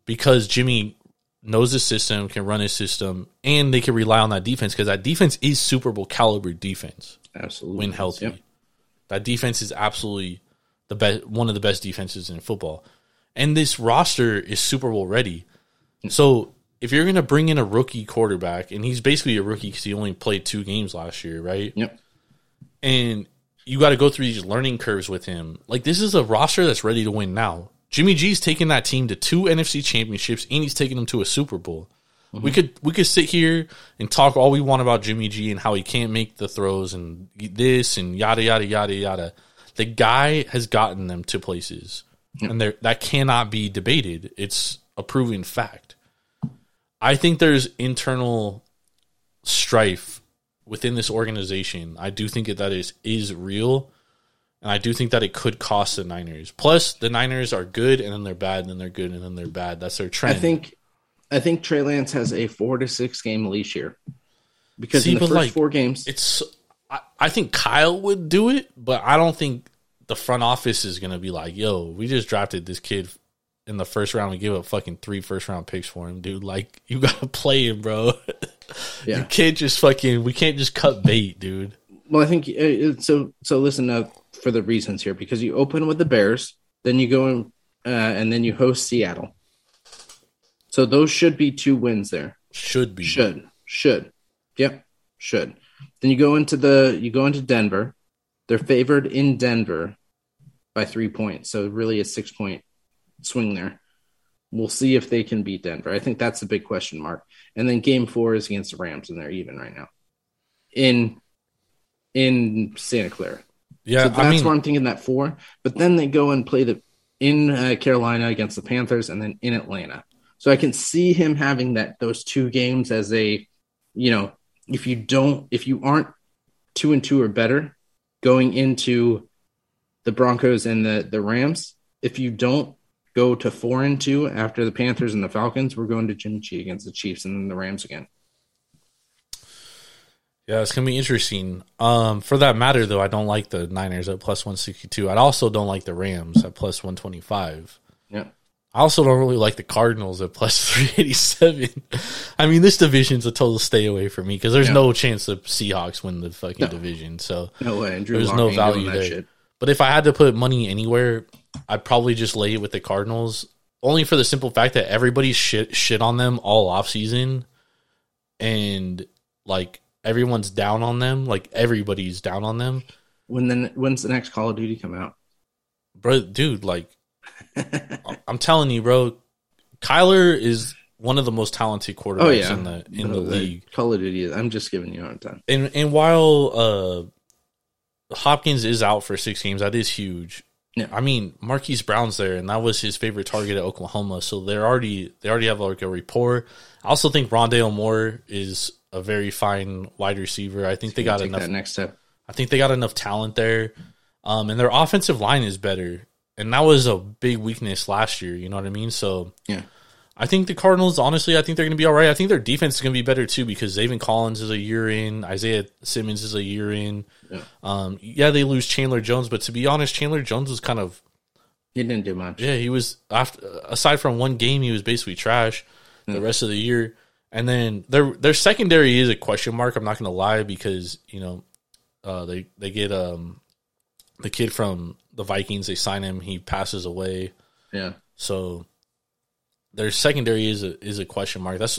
because Jimmy knows the system, can run his system, and they can rely on that defense because that defense is Super Bowl caliber defense Absolutely. when healthy. Yep. That defense is absolutely the best, one of the best defenses in football, and this roster is Super Bowl ready. So if you're going to bring in a rookie quarterback, and he's basically a rookie because he only played two games last year, right? Yep. and you got to go through these learning curves with him. Like this is a roster that's ready to win now. Jimmy G's taking that team to two NFC championships and he's taking them to a Super Bowl. Mm-hmm. We could we could sit here and talk all we want about Jimmy G and how he can't make the throws and this and yada yada yada yada. The guy has gotten them to places, and that cannot be debated. It's a proven fact. I think there's internal strife within this organization. I do think that that is is real, and I do think that it could cost the Niners. Plus, the Niners are good, and then they're bad, and then they're good, and then they're bad. That's their trend. I think I think Trey Lance has a four to six game leash here because See, in the first like, four games, it's. I, I think Kyle would do it, but I don't think the front office is going to be like, "Yo, we just drafted this kid." In the first round, we give up fucking three first round picks for him, dude. Like, you gotta play him, bro. Yeah. You can't just fucking. We can't just cut bait, dude. well, I think uh, so. So listen up for the reasons here because you open with the Bears, then you go in, uh, and then you host Seattle. So those should be two wins there. Should be. Should should, yep, should. Then you go into the you go into Denver. They're favored in Denver by three points, so really a six point swing there. We'll see if they can beat Denver. I think that's the big question mark. And then game four is against the Rams, and they're even right now in in Santa Clara. Yeah, So that's I mean, where I'm thinking that four. But then they go and play the in uh, Carolina against the Panthers, and then in Atlanta. So I can see him having that those two games as a, you know, if you don't, if you aren't two and two or better going into the Broncos and the the Rams. If you don't go to four and two after the Panthers and the Falcons, we're going to Jimmy G against the Chiefs and then the Rams again. Yeah, it's gonna be interesting. Um, for that matter, though, I don't like the Niners at plus one sixty two. I also don't like the Rams at plus one twenty five. Yeah. I also don't really like the Cardinals at plus three eighty seven. I mean, this division's a total stay away for me because there's Yeah. no chance the Seahawks win the fucking No. division. So No way. Drew There's Lock no value there. shit. But if I had to put money anywhere, I'd probably just lay it with the Cardinals, only for the simple fact that everybody's shit shit on them all off season, and like everyone's down on them. Like everybody's down on them, When then when's the next Call of Duty come out? bro. Dude, like I'm telling you, bro, Kyler is one of the most talented quarterbacks Oh yeah, in the in No, the league. Call of Duty. I'm just giving you a hard time. And and while uh Hopkins is out for six games, that is huge. Yeah. I mean, Marquise Brown's there, and that was his favorite target at Oklahoma. So they're already they already have like a rapport. I also think Rondale Moore is a very fine wide receiver. I think they got enough. next step. I think they got enough talent there, um, and their offensive line is better, and that was a big weakness last year. You know what I mean? So Yeah. I think the Cardinals, honestly, I think they're going to be all right. I think their defense is going to be better too because Zaven Collins is a year in, Isaiah Simmons is a year in. Yeah. Um, yeah, they lose Chandler Jones, but to be honest, Chandler Jones was kind of He didn't do much. yeah, he was after aside from one game, he was basically trash the rest of the year. And then their their secondary is a question mark. I'm not going to lie because you know uh, they they get um the kid from the Vikings. They sign him. He passes away. Yeah. So their secondary is a is a question mark. That's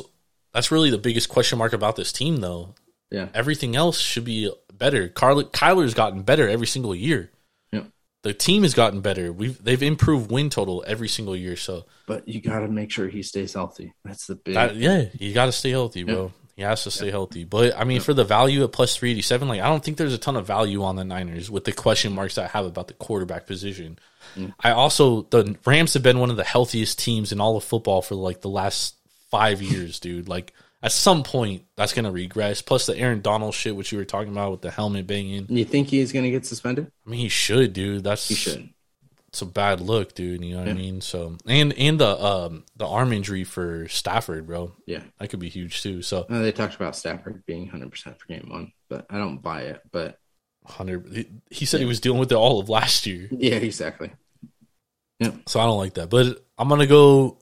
that's really the biggest question mark about this team, though. Yeah. Everything else should be better. Carl, Kyler's gotten better every single year. Yeah. The team has gotten better. We've they've improved win total every single year. So But you got to make sure he stays healthy. That's the big. that, yeah, you got to stay healthy, bro. He has to stay healthy. But I mean, for the value at plus three eighty seven, like I don't think there's a ton of value on the Niners with the question marks I have about the quarterback position. I also the Rams have been one of the healthiest teams in all of football for like the last five years, dude. Like at some point that's gonna regress. Plus the Aaron Donald shit, which you were talking about with the helmet banging. you think he's going to get suspended? I mean, he should, dude. That's He should. it's a bad look, dude. You know what I mean? So and and the um the arm injury for Stafford, bro. Yeah. That could be huge too. So Uh, they talked about Stafford being 100% for game one, but I don't buy it. But hundred. He, he said he was dealing with it all of last year, yeah, exactly. So I don't like that. But I'm gonna go.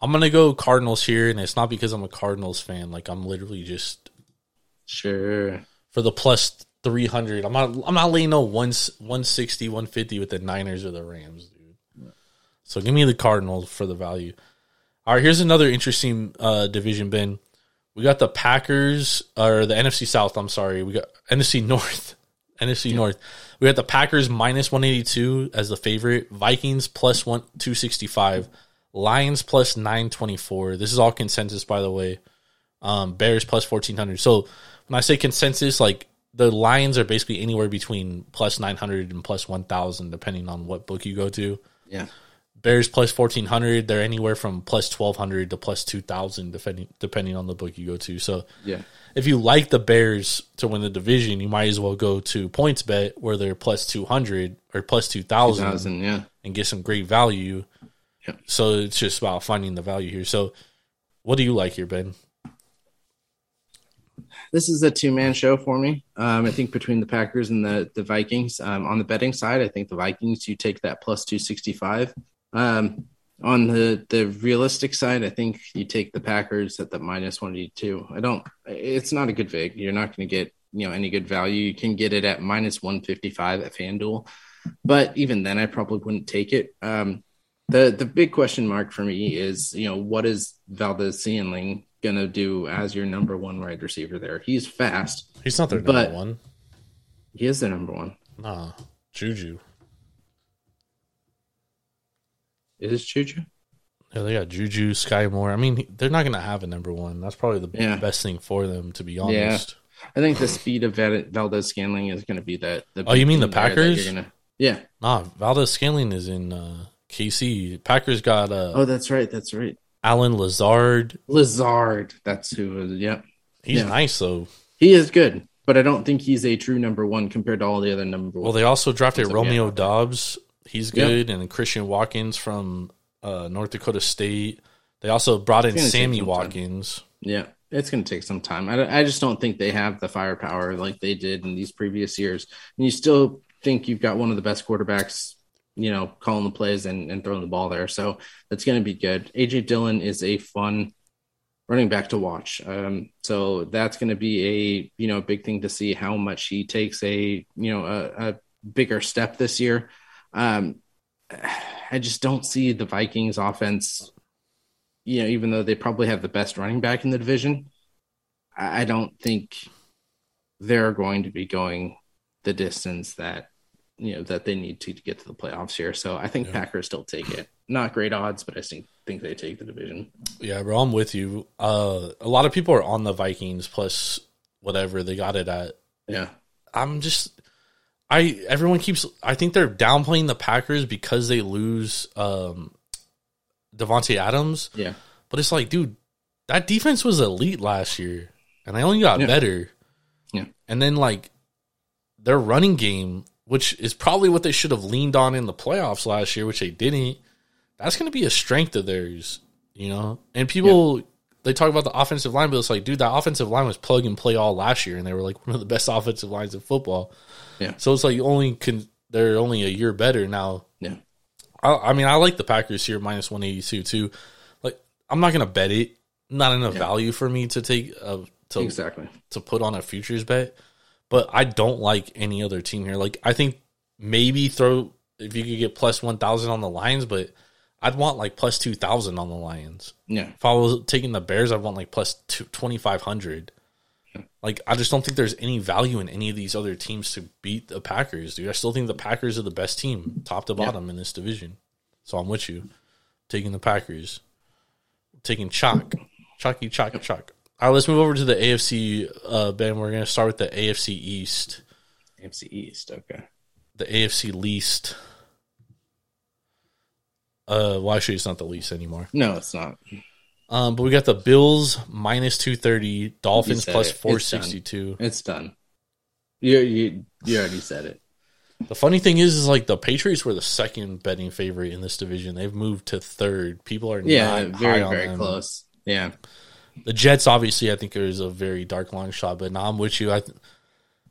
I'm gonna go Cardinals here, and it's not because I'm a Cardinals fan. Like I'm literally just Sure. for the plus three hundred. I'm not. I'm not laying no one 160, 150 with the Niners or the Rams, dude. So give me the Cardinals for the value. All right, here's another interesting uh, division, Ben. We got the Packers or the NFC South. I'm sorry, we got NFC North. NFC North. We got the Packers minus 182 as the favorite. Vikings plus one 265. Lions plus 924. This is all consensus, by the way. Um, Bears plus 1400. So when I say consensus, like the Lions are basically anywhere between plus 900 and plus 1000, depending on what book you go to. Yeah. Bears plus 1400. They're anywhere from plus 1200 to plus 2000, depending, depending on the book you go to. So Yeah. If you like the Bears to win the division, you might as well go to PointsBet where they're plus 200 or plus 2000 Thousand. Yeah. and get some great value. Yep. So it's just about finding the value here. So what do you like here, Ben? This is a two man show for me. Um, I think between the Packers and the the Vikings. Um, on the betting side, I think the Vikings you take that plus two sixty five. Um, on the the realistic side, I think you take the Packers at the minus one eighty two. I don't. It's not a good vig. You're not going to get you know any good value. You can get it at minus one fifty five at FanDuel, but even then, I probably wouldn't take it. Um, the the big question mark for me is you know what is Valdes-Scantling gonna do as your number one wide receiver there? He's fast. He's not their number one. He is the number one. Nah, Juju. Is Juju. Yeah, they got Juju, Skyy Moore. I mean, they're not going to have a number one. That's probably the Yeah. best thing for them, to be honest. I think the speed of Val- Valdes-Scantling is going to be that. the Oh, you mean the thing there that Packers? Gonna, yeah. Nah, Valdes-Scantling is in uh, KC. Packers got uh, Oh, that's right. That's right. Allen Lazard. Lazard. That's who. Yep. He's Yeah. nice though. He is good. but I don't think he's a true number one compared to all the other number one. Well, they also drafted Romeo. Doubs. He's Yep. good, and Christian Watkins from uh, North Dakota State. They also brought in It's gonna take Sammy some time. Watkins. Yeah, it's going to take some time. I, I just don't think they have the firepower like they did in these previous years. And you still think you've got one of the best quarterbacks, you know, calling the plays and, and throwing the ball there. So that's going to be good. AJ Dillon is a fun running back to watch. Um, so that's going to be a you know a big thing to see how much he takes a you know a, a bigger step this year. Um, I just don't see the Vikings offense you know, even though they probably have the best running back in the division, I don't think they're going to be going the distance that you know that they need to to get to the playoffs here. So I think Yeah. Packers still take it. Not great odds, but I think think they take the division. Yeah, bro, I'm with you. Uh, a lot of people are on the Vikings plus whatever they got it at. Yeah, I'm just, I everyone keeps. I think they're downplaying the Packers because they lose um, Davante Adams. yeah, But it's like, dude, that defense was elite last year, and they only got Yeah. better. Yeah. And then like their running game, which is probably what they should have leaned on in the playoffs last year, which they didn't. That's going to be a strength of theirs, you know. And people they talk about the offensive line, but it's like, dude, that offensive line was plug and play all last year, and they were like one of the best offensive lines in football. Yeah. So it's like only can they're only a year better now. yeah, I, I mean, I like the Packers here minus one eighty two too. Like, I'm not gonna bet it. Not enough Yeah. value for me to take uh, to exactly. to put on a futures bet. But I don't like any other team here. Like, I think maybe throw if you could get plus one thousand on the Lions, but I'd want like plus two thousand on the Lions. Yeah, If I was taking the Bears, I'd want like plus twenty five hundred. Like, I just don't think there's any value in any of these other teams to beat the Packers, dude. I still think the Packers are the best team, top to bottom, in this division. So I'm with you, taking the Packers, taking chalk, chalky chalk chalk. All right, let's move over to the AFC. Uh, ben, we're gonna start with the AFC East, AFC East. Okay. the AFC least. Uh, well, actually, it's not the least anymore. No, it's not. Um, but we got the Bills minus two thirty, Dolphins plus four sixty two. It's done. You you you already said it. The funny thing is, is like the Patriots were the second betting favorite in this division. They've moved to third. People are Yeah, not very very them. close. Yeah, The Jets, obviously, I think is a very dark long shot. But now I'm with you. I, th-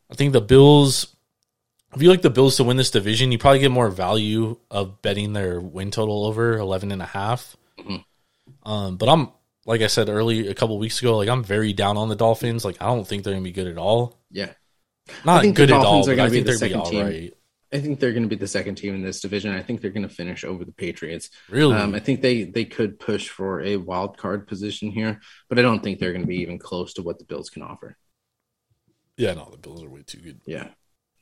I think the Bills. If you like the Bills to win this division, you probably get more value of betting their win total over 11 and a half. Mm-hmm. Um, but I'm like I said early a couple weeks ago, like I'm very down on the Dolphins. Like I don't think they're gonna be good at all. yeah. Not think the good at all, are but I think the they're gonna be second all team. right. I think they're going to be the second team in this division. I think they're going to finish over the Patriots. Really? Um, I think they they could push for a wild card position here, but I don't think they're going to be even close to what the Bills can offer. yeah, no, the Bills are way too good. Yeah,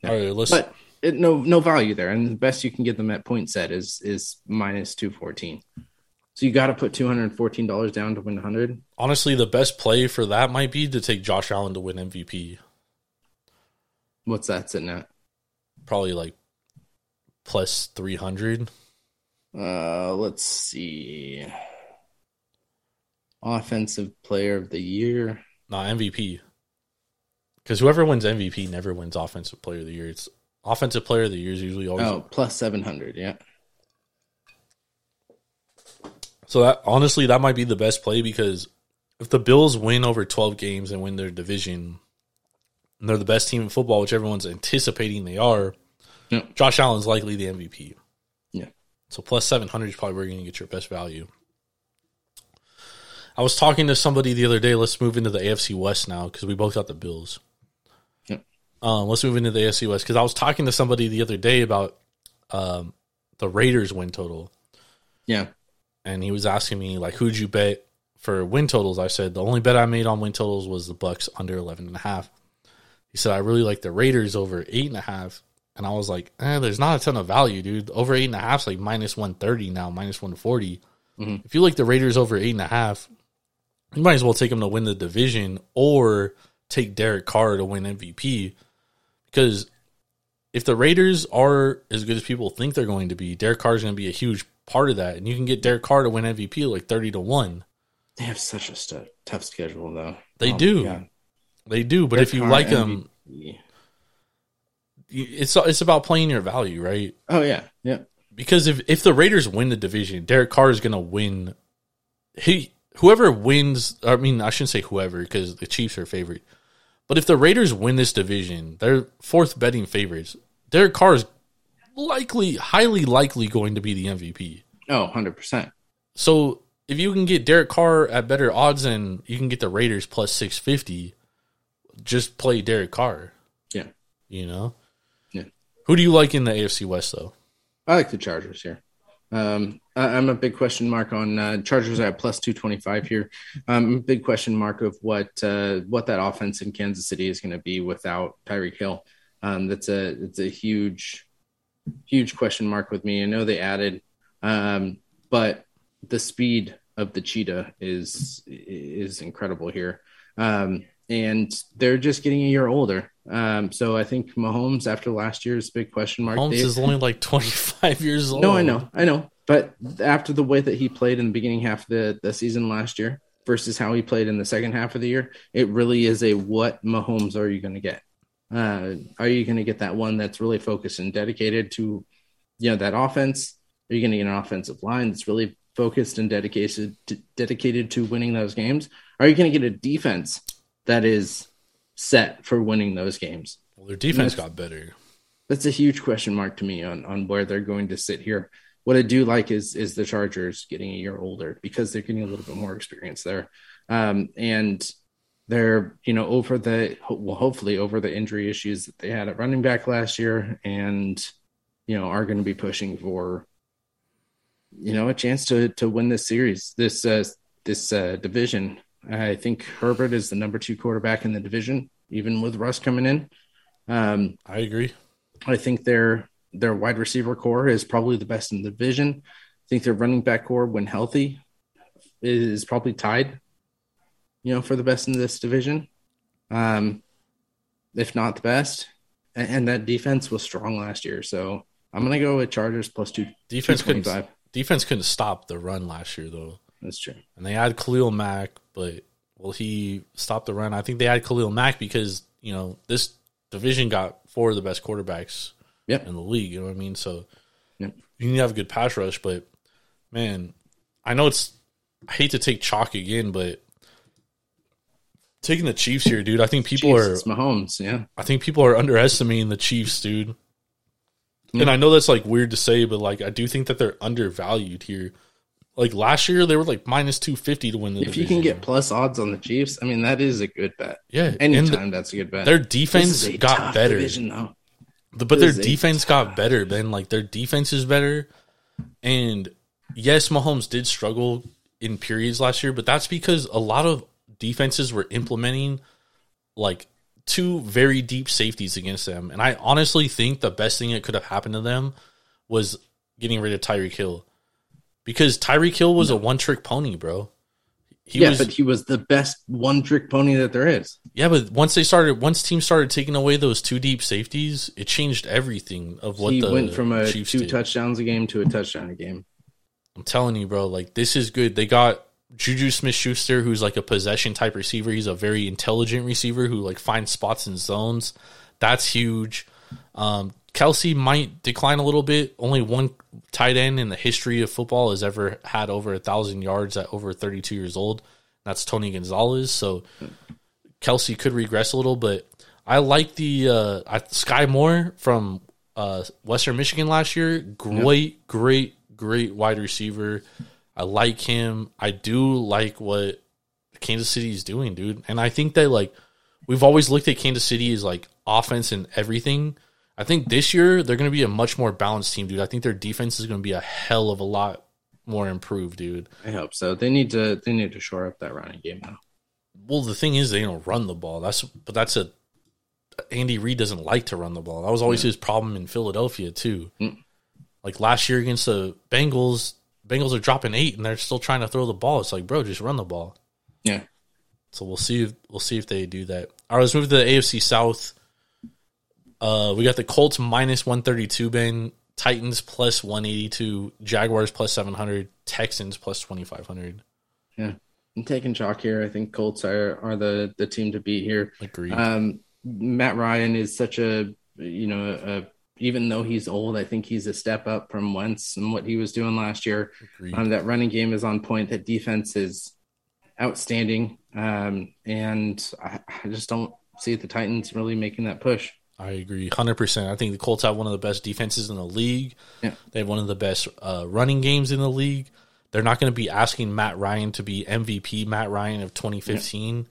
All right, let's. but it, no no value there, and the best you can get them at PointsBet is is minus two fourteen. So you got to put two hundred and fourteen dollars down to win hundred. honestly, the best play for that might be to take Josh Allen to win MVP. What's that sitting at? Probably like plus three hundred. Uh, let's see. Offensive Player of the Year. Not MVP. Because whoever wins MVP never wins Offensive Player of the Year. It's Offensive Player of the Year is usually always. Oh, plus seven hundred. Yeah. So that honestly, that might be the best play because if the Bills win over twelve games and win their division, and they're the best team in football, which everyone's anticipating they are. Yeah. Josh Allen's likely the MVP. Yeah. So plus seven hundred is probably where you're going to get your best value. I was talking to somebody the other day. Let's move into the AFC West now because we both got the Bills. Yep. Um, let's move into the AFC West because I was talking to somebody the other day about um, the Raiders win total Yeah. And he was asking me like who'd you bet for win totals? I said the only bet i made on win totals was the bucks under 11 and a half. He said i really like the raiders over eight and a half. And i was like eh, there's not a ton of value dude. Over eight and a half is like minus 130 now minus 140 Mhm. if you like the raiders over eight and a half you might as well take them to win the division or take derek carr to win mvp because if the Raiders are as good as people think they're going to be, Derek Carr is going to be a huge part of that, and you can get Derek Carr to win MVP like thirty to one. They have such a stu- tough schedule, though. They Oh do. They do, but Derek if you Carr, like them. It's it's about playing your value, right? Oh yeah, yeah. Because if if the Raiders win the division, Derek Carr is going to win. He whoever wins, I mean, I shouldn't say whoever because the Chiefs are favorite. But if the Raiders win this division, they're fourth betting favorites. Derek Carr is likely, highly likely going to be the MVP. Oh, 100%. So if you can get Derek Carr at better odds and you can get the Raiders plus 650, just play Derek Carr, Yeah. you know? Yeah. Who do you like in the AFC West, though? I like the Chargers here. Um, I, I'm a big question mark on uh, Chargers at plus 225 here. Um, big question mark of what uh, what that offense in Kansas City is going to be without Tyreek Hill. Um, that's a it's a huge huge question mark with me. I know they added, um, but the speed of the cheetah is is incredible here. Um, and they're just getting a year older. Um, so I think Mahomes, after last year's big question mark, Holmes they- is only like 25 years old. no, I know, I know. But after the way that he played in the beginning half of the, the season last year versus how he played in the second half of the year, it really is a what Mahomes are you going to get? Uh, are you going to get that one that's really focused and dedicated to, you know, that offense? Are you going to get an offensive line that's really focused and dedicated to, dedicated to winning those games? Are you going to get a defense that is set for winning those games? Well, their defense got better. that's a huge question mark to me on on where they're going to sit here. What I do like is is the Chargers getting a year older because they're getting a little bit more experience there, um, and they're you know over the well hopefully over the injury issues that they had at running back last year, and you know are going to be pushing for you know a chance to to win this series this uh, this uh, division. I think Herbert is the number two quarterback in the division, even with Russ coming in. Um, I agree. I think their their wide receiver core is probably the best in the division. I think their running back core, when healthy, is probably tied, you know, for the best in this division, um, if not the best. And, and that defense was strong last year, so I'm gonna go with Chargers plus two. Defense couldn't defense couldn't stop the run last year though, That's true. and they had Khalil Mack, but will he stop the run? I think they had Khalil Mack because you know this division got four of the best quarterbacks Yep. in the league. You know what I mean? So Yep. you need to have a good pass rush, but man, I know it's. I hate to take chalk again, but taking the Chiefs here, dude. I think people Chiefs, are it's Mahomes. Yeah, I think people are underestimating the Chiefs, dude. And I know that's like weird to say, but like I do think that they're undervalued here. Like last year, they were like minus two fifty to win the. if you can get plus odds on the Chiefs, I mean that is a good bet. yeah, Anytime the- that's a good bet. their defense got better, division. The- but their This defense got better. Ben, like their defense is better, and yes, Mahomes did struggle in periods last year, but that's because a lot of defenses were implementing like two very deep safeties against them. And I honestly think the best thing that could have happened to them was getting rid of Tyreek Hill. Because Tyreek Hill was a one trick pony, bro. He yeah, was but he was the best one trick pony that there is. yeah, but once they started once teams started taking away those two deep safeties, it changed everything of what he the went from a Chiefs two did. touchdowns a game to a touchdown a game. I'm telling you, bro, like this is good. They got Juju Smith Schuster, who's like a possession type receiver. He's a very intelligent receiver who like finds spots in zones. That's huge. Um, Kelce might decline a little bit. Only one tight end in the history of football has ever had over a thousand yards at over 32 years old. That's Tony Gonzalez. So Kelce could regress a little, but I like the uh, I, Skyy Moore from uh, Western Michigan last year. Great, great, great wide receiver. I like him. I do like what Kansas City is doing, dude. And I think that like we've always looked at Kansas City as like offense and everything. I think this year they're going to be a much more balanced team, dude. I think their defense is going to be a hell of a lot more improved, dude. I hope so. They need to they need to shore up that running game now. Well, the thing is, they don't run the ball. That's but that's a Andy Reid doesn't like to run the ball. That was always his problem in Philadelphia too. Mm. Like last year against the Bengals, Bengals are dropping eight and they're still trying to throw the ball. It's like, bro, just run the ball. Yeah. So we'll see. If, we'll see if they do that. All right, let's move to the AFC South. Uh, we got the Colts minus one thirty two. Ben Titans plus one eighty two. Jaguars plus seven hundred. Texans plus twenty five hundred. Yeah. I'm taking chalk here. I think Colts are, are the, the team to beat here. Agreed. Um, Matt Ryan is such a you know a even though he's old, I think he's a step up from Wentz and what he was doing last year. Um, that running game is on point. That defense is outstanding, um, and I, I just don't see the Titans really making that push. I agree, hundred percent. I think the Colts have one of the best defenses in the league. Yeah. They have one of the best uh, running games in the league. They're not going to be asking Matt Ryan to be MVP Matt Ryan of 2015,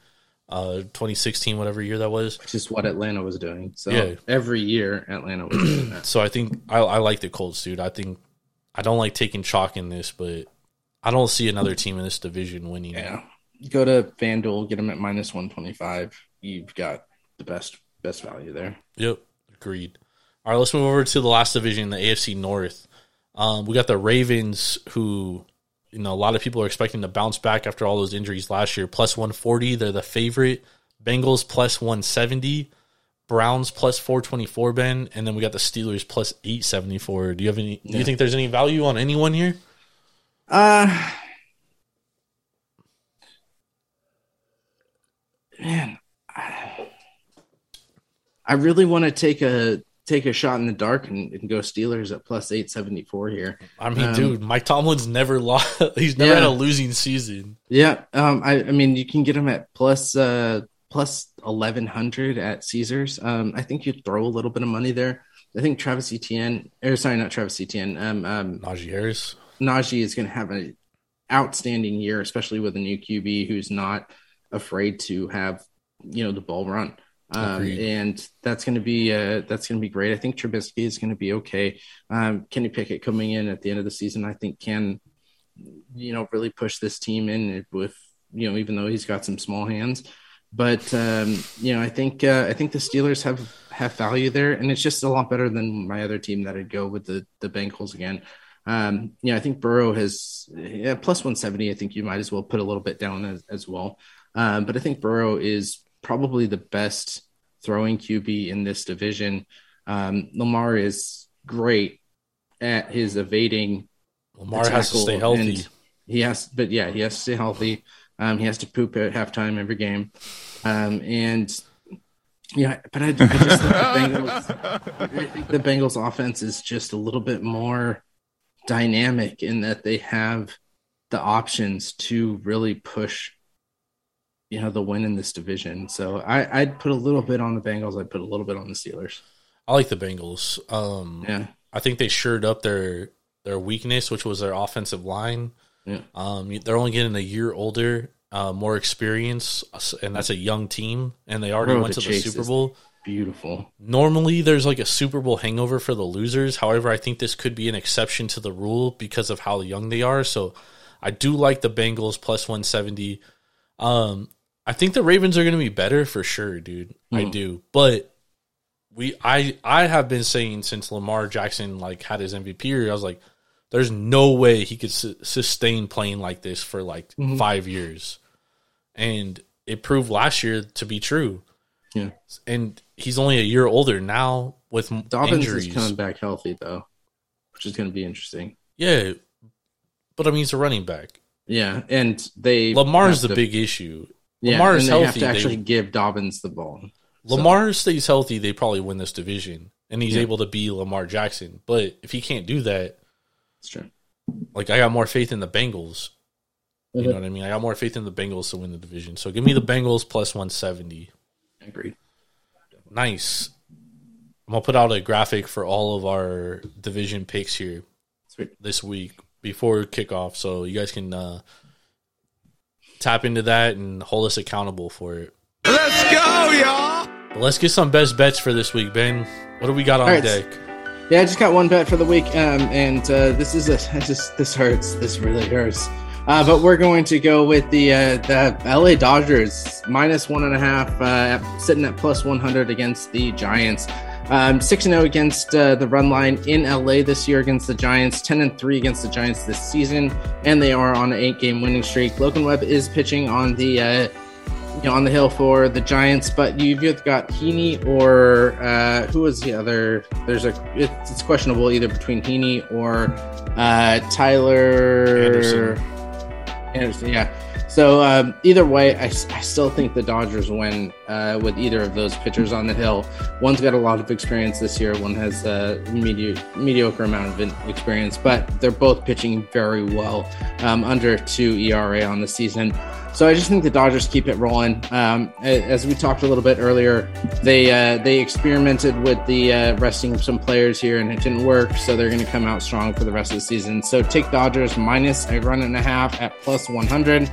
uh, 2016, whatever year that was. Which is what Atlanta was doing. So Yeah. every year Atlanta was doing that. So I think I, I like the Colts, dude. I think I don't like taking chalk in this, but I don't see another team in this division winning. Yeah. Go to FanDuel, get them at minus 125. You've got the best best value there. Yep, agreed. All right, let's move over to the last division, the AFC North. Um, we got the Ravens, who you know a lot of people are expecting to bounce back after all those injuries last year. Plus one forty, they're the favorite. Bengals plus one seventy. Browns plus four twenty four, Ben, and then we got the Steelers plus eight seventy four. Do you have any? Do you think there's any value on anyone here? Uh man, I really want to take a take a shot in the dark and, and go Steelers at plus eight seventy four here. I mean, Um, dude, Mike Tomlin's never lost. He's never Yeah. had a losing season. Yeah, um, I, I mean you can get them at plus uh plus eleven hundred at Caesars. Um, I think you throw a little bit of money there. I think Travis Etienne, or sorry, not Travis Etienne. Um, um, Najee Harris. Najee is going to have an outstanding year, especially with a new QB who's not afraid to have you know the ball run. Um, and that's going to be uh, that's going to be great. I think Trubisky is going to be okay. Um, Kenny Pickett coming in at the end of the season, I think can you know really push this team in with you know even though he's got some small hands. But um, you know, I think uh, I think the Steelers have have value there, and it's just a lot better than my other team that I'd go with the the Bengals again. Um, yeah, I think Burrow has yeah, plus 170. I think you might as well put a little bit down as, as well. Um, but I think Burrow is probably the best throwing QB in this division. Um, Lamar is great at his evading. Lamar has to stay healthy. and He has, but yeah, he has to stay healthy. Um, he has to poop at halftime every game. Um, and yeah, but I, I just think the Bengals, I think the Bengals offense is just a little bit more dynamic in that they have the options to really push, you know, the win in this division. So I, I'd put a little bit on the Bengals. I'd put a little bit on the Steelers. I like the Bengals. Um, Yeah. I think they shored up their their weakness, which was their offensive line. Yeah. Um, they're only getting a year older, uh, more experience, and that's a young team, and they already Road went to to the Super Bowl. Beautiful. Normally, there's like a Super Bowl hangover for the losers. However, I think this could be an exception to the rule because of how young they are. So, I do like the Bengals plus 170. Um, I think the Ravens are going to be better for sure, dude. I hmm. do, but we, I, I have been saying since Lamar Jackson like had his MVP year, I was like, there's no way he could su- sustain playing like this for like mm-hmm. five years, and it proved last year to be true Yeah. and he's only a year older now with Dobbins injuries. is coming back healthy though, which is going to be interesting. Yeah, but I mean, he's a running back. Yeah, and they Lamar's the to- big issue. Yeah, Lamar's and they have healthy. to They- actually give Dobbins the ball. Lamar stays healthy, they probably win this division, and he's Yeah. able to be Lamar Jackson. But if he can't do that, It's true. like I got more faith in the Bengals. You know what I mean? I got more faith in the Bengals to win the division. So give me the Bengals plus one seventy. Agreed. Nice. I'm gonna put out a graphic for all of our division picks here. Sweet. this week before kickoff, so you guys can uh, tap into that and hold us accountable for it. Let's go, y'all! But let's get some best bets for this week, Ben. What do we got on All right. deck? Yeah, I just got one bet for the week, um, and uh, this is a this this hurts. This really hurts. Uh, but we're going to go with the uh, the LA Dodgers minus one and a half, uh, sitting at plus one hundred against the Giants. Um, six and zero against uh, the run line in LA this year against the Giants. Ten and three against the Giants this season, and they are on an eight game winning streak. Logan Webb is pitching on the uh, you know, on the hill for the Giants, but you've either got Heaney or uh, who was the other? There's a it's, it's questionable either between Heaney or uh, Tyler Anderson. Anderson, yeah. So um, either way, I, I, still think the Dodgers win uh, with either of those pitchers on the hill. One's got a lot of experience this year. One has a medi- mediocre amount of experience, but they're both pitching very well, um, under two ERA on the season. So I just think the Dodgers keep it rolling. Um, as we talked a little bit earlier, they uh, they experimented with the uh, resting some players here, and it didn't work. So they're going to come out strong for the rest of the season. So take Dodgers minus a run and a half at plus one hundred.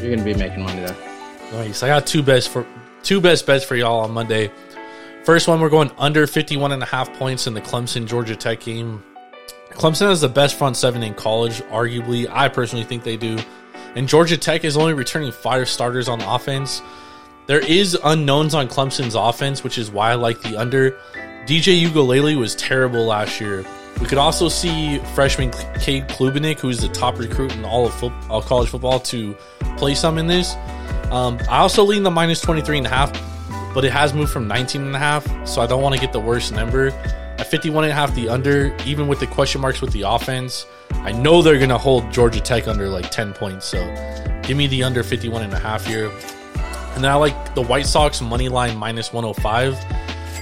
You're going to be making money there. Nice. I got two best for two best bets for y'all on Monday. First one, we're going under 51 and a half points in the Clemson Georgia Tech game. Clemson has the best front seven in college, arguably. I personally think they do. And Georgia Tech is only returning five starters on offense. There is unknowns on Clemson's offense, which is why I like the under. DJ Uiagalelei was terrible last year. We could also see freshman Cade Klubnik, who's the top recruit in all of football, all uh, college football, to play some in this. Um, I also lean the minus 23 and a half, but it has moved from 19 and a half, so I don't want to get the worst number. At 51 and a half, the under, even with the question marks with the offense, I know they're going to hold Georgia Tech under like 10 points. So give me the under 51 and a half here. And then I like the White Sox money line minus 105.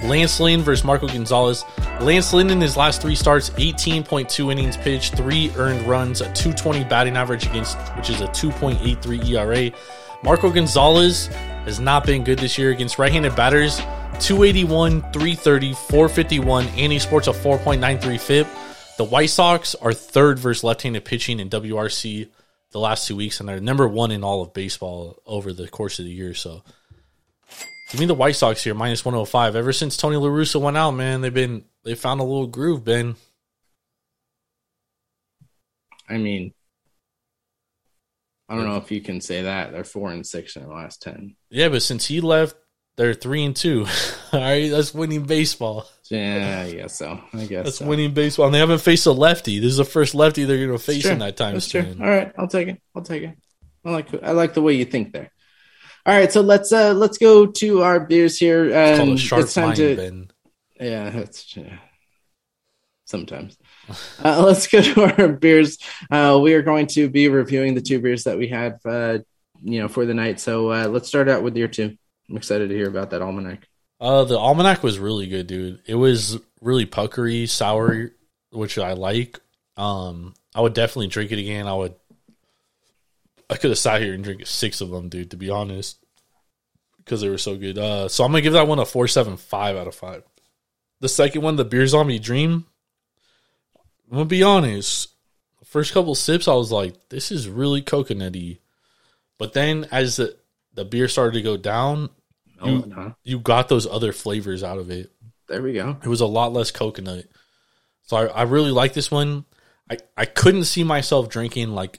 Lance Lynn versus Marco Gonzalez. Lance Lynn in his last three starts, 18.2 innings pitched, three earned runs, a 220 batting average against, which is a 2.83 ERA. Marco Gonzalez has not been good this year against right-handed batters. 281, 330, 451, and he sports a 4.93 FIP. The White Sox are third versus left-handed pitching in WRC the last two weeks, and they're number one in all of baseball over the course of the year. So, give me the White Sox here, 105. Ever since Tony La Russa went out, man, they've been they found a little groove, Ben. I mean, I don't know if you can say that they're four and six in the last ten. Yeah, but since he left, they're three and two. All right, that's winning baseball. Yeah, I guess so. I guess that's so. winning baseball. And they haven't faced a lefty. This is the first lefty they're going to face in that time that's span. True. All right, I'll take it. I'll take it. I like I like the way you think there. All right, so let's uh let's go to our beers here. Um, it's, it's time to. Ben. Yeah, that's yeah. sometimes. uh, let's go to our beers. Uh, we are going to be reviewing the two beers that we had, uh, you know, for the night. So uh, let's start out with your two. I'm excited to hear about that almanac. Uh, the almanac was really good, dude. It was really puckery, sour, which I like. Um, I would definitely drink it again. I would. I could have sat here and drink six of them, dude. To be honest, because they were so good. Uh, so I'm gonna give that one a four seven five out of five. The second one, the beer zombie dream. I'm gonna be honest. The first couple sips, I was like, "This is really coconutty," but then as the the beer started to go down, oh, you, huh? you got those other flavors out of it. There we go. It was a lot less coconut. So I, I really like this one. I, I couldn't see myself drinking like,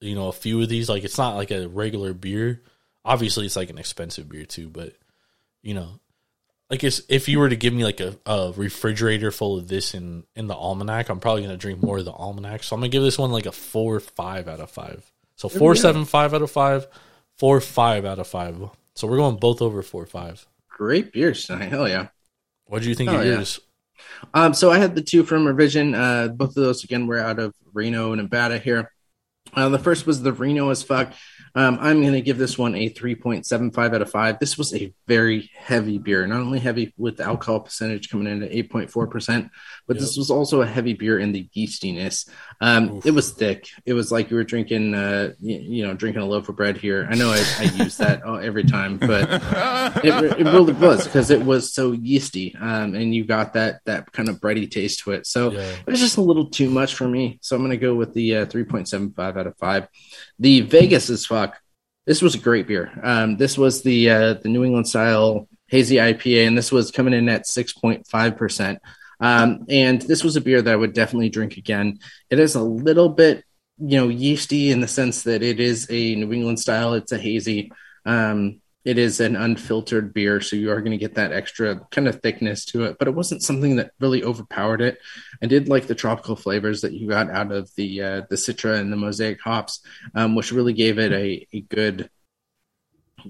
you know, a few of these. Like it's not like a regular beer. Obviously, it's like an expensive beer too. But you know, like if you were to give me like a, a refrigerator full of this in in the almanac, I'm probably gonna drink more of the almanac. So I'm gonna give this one like a four five out of five. So four seven five out of five, four five out of five. So we're going both over four five. Great beers tonight. Hell yeah. What do you think Hell of yours? Um, so I had the two from Revision. Uh, both of those again were out of Reno, and Nevada. Here, uh, the first was the Reno as fuck. Um, I'm going to give this one a 3.75 out of 5. This was a very heavy beer, not only heavy with the alcohol percentage coming in at 8.4%, but yep. this was also a heavy beer in the yeastiness. Um, it was thick. It was like you were drinking, uh, you, you, know, drinking a loaf of bread here. I know I, I use that every time, but it, it really was because it was so yeasty. Um, and you got that, that kind of bready taste to it. So yeah. it was just a little too much for me. So I'm going to go with the uh, 3.75 out of 5. The Vegas is fuck. This was a great beer. Um, this was the uh, the New England style hazy IPA, and this was coming in at six point five percent. Um, and this was a beer that I would definitely drink again. It is a little bit, you know, yeasty in the sense that it is a New England style. It's a hazy. Um, it is an unfiltered beer, so you are going to get that extra kind of thickness to it. But it wasn't something that really overpowered it. I did like the tropical flavors that you got out of the uh, the Citra and the Mosaic hops, um, which really gave it a, a good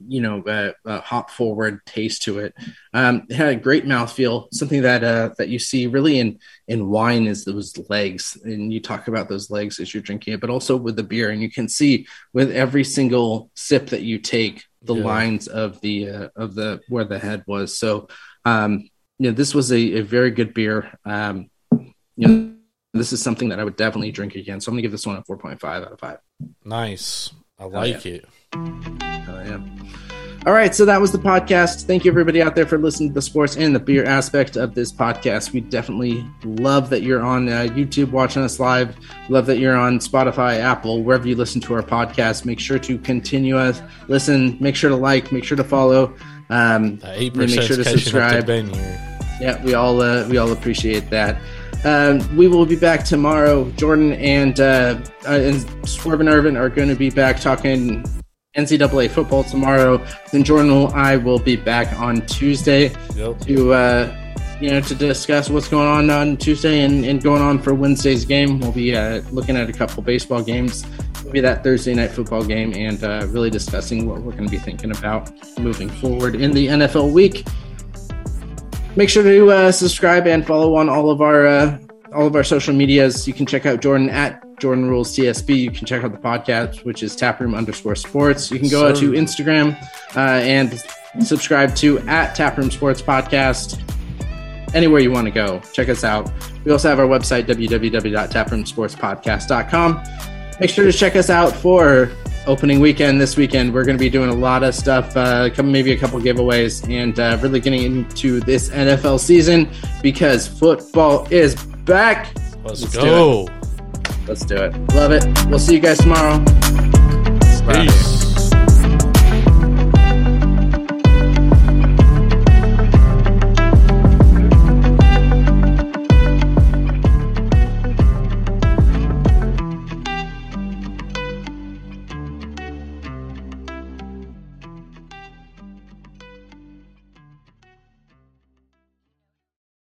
you know, uh, uh, hop forward taste to it. Um, it had a great mouthfeel. Something that uh, that you see really in in wine is those legs, and you talk about those legs as you're drinking it, but also with the beer, and you can see with every single sip that you take the yeah. lines of the uh, of the where the head was. So, um, you know, this was a, a very good beer. Um, you know, this is something that I would definitely drink again. So I'm gonna give this one a 4.5 out of five. Nice. I like yeah. it. Oh, yeah. All right, so that was the podcast. Thank you, everybody out there, for listening to the sports and the beer aspect of this podcast. We definitely love that you're on uh, YouTube watching us live. Love that you're on Spotify, Apple, wherever you listen to our podcast. Make sure to continue us, listen, make sure to like, make sure to follow, um, make sure to subscribe. Yeah, we all uh, we all appreciate that. Um, we will be back tomorrow. Jordan and uh, uh, and Swerve and Irvin are going to be back talking NCAA football tomorrow. Then Jordan and I will be back on Tuesday yep. to uh, you know to discuss what's going on on Tuesday and, and going on for Wednesday's game. We'll be uh, looking at a couple baseball games. Maybe that Thursday night football game and uh, really discussing what we're going to be thinking about moving forward in the NFL week make sure to uh, subscribe and follow on all of our uh, all of our social medias. You can check out Jordan at Jordan Rules TSB. You can check out the podcast, which is Taproom underscore Sports. You can go to Instagram uh, and subscribe to at Taproom Sports Podcast. Anywhere you want to go, check us out. We also have our website www.taproomsportspodcast.com. Make sure to check us out for opening weekend this weekend. We're going to be doing a lot of stuff, uh, maybe a couple giveaways, and uh, really getting into this NFL season because football is back. Let's, Let's go. Let's do it. Love it. We'll see you guys tomorrow. Peace.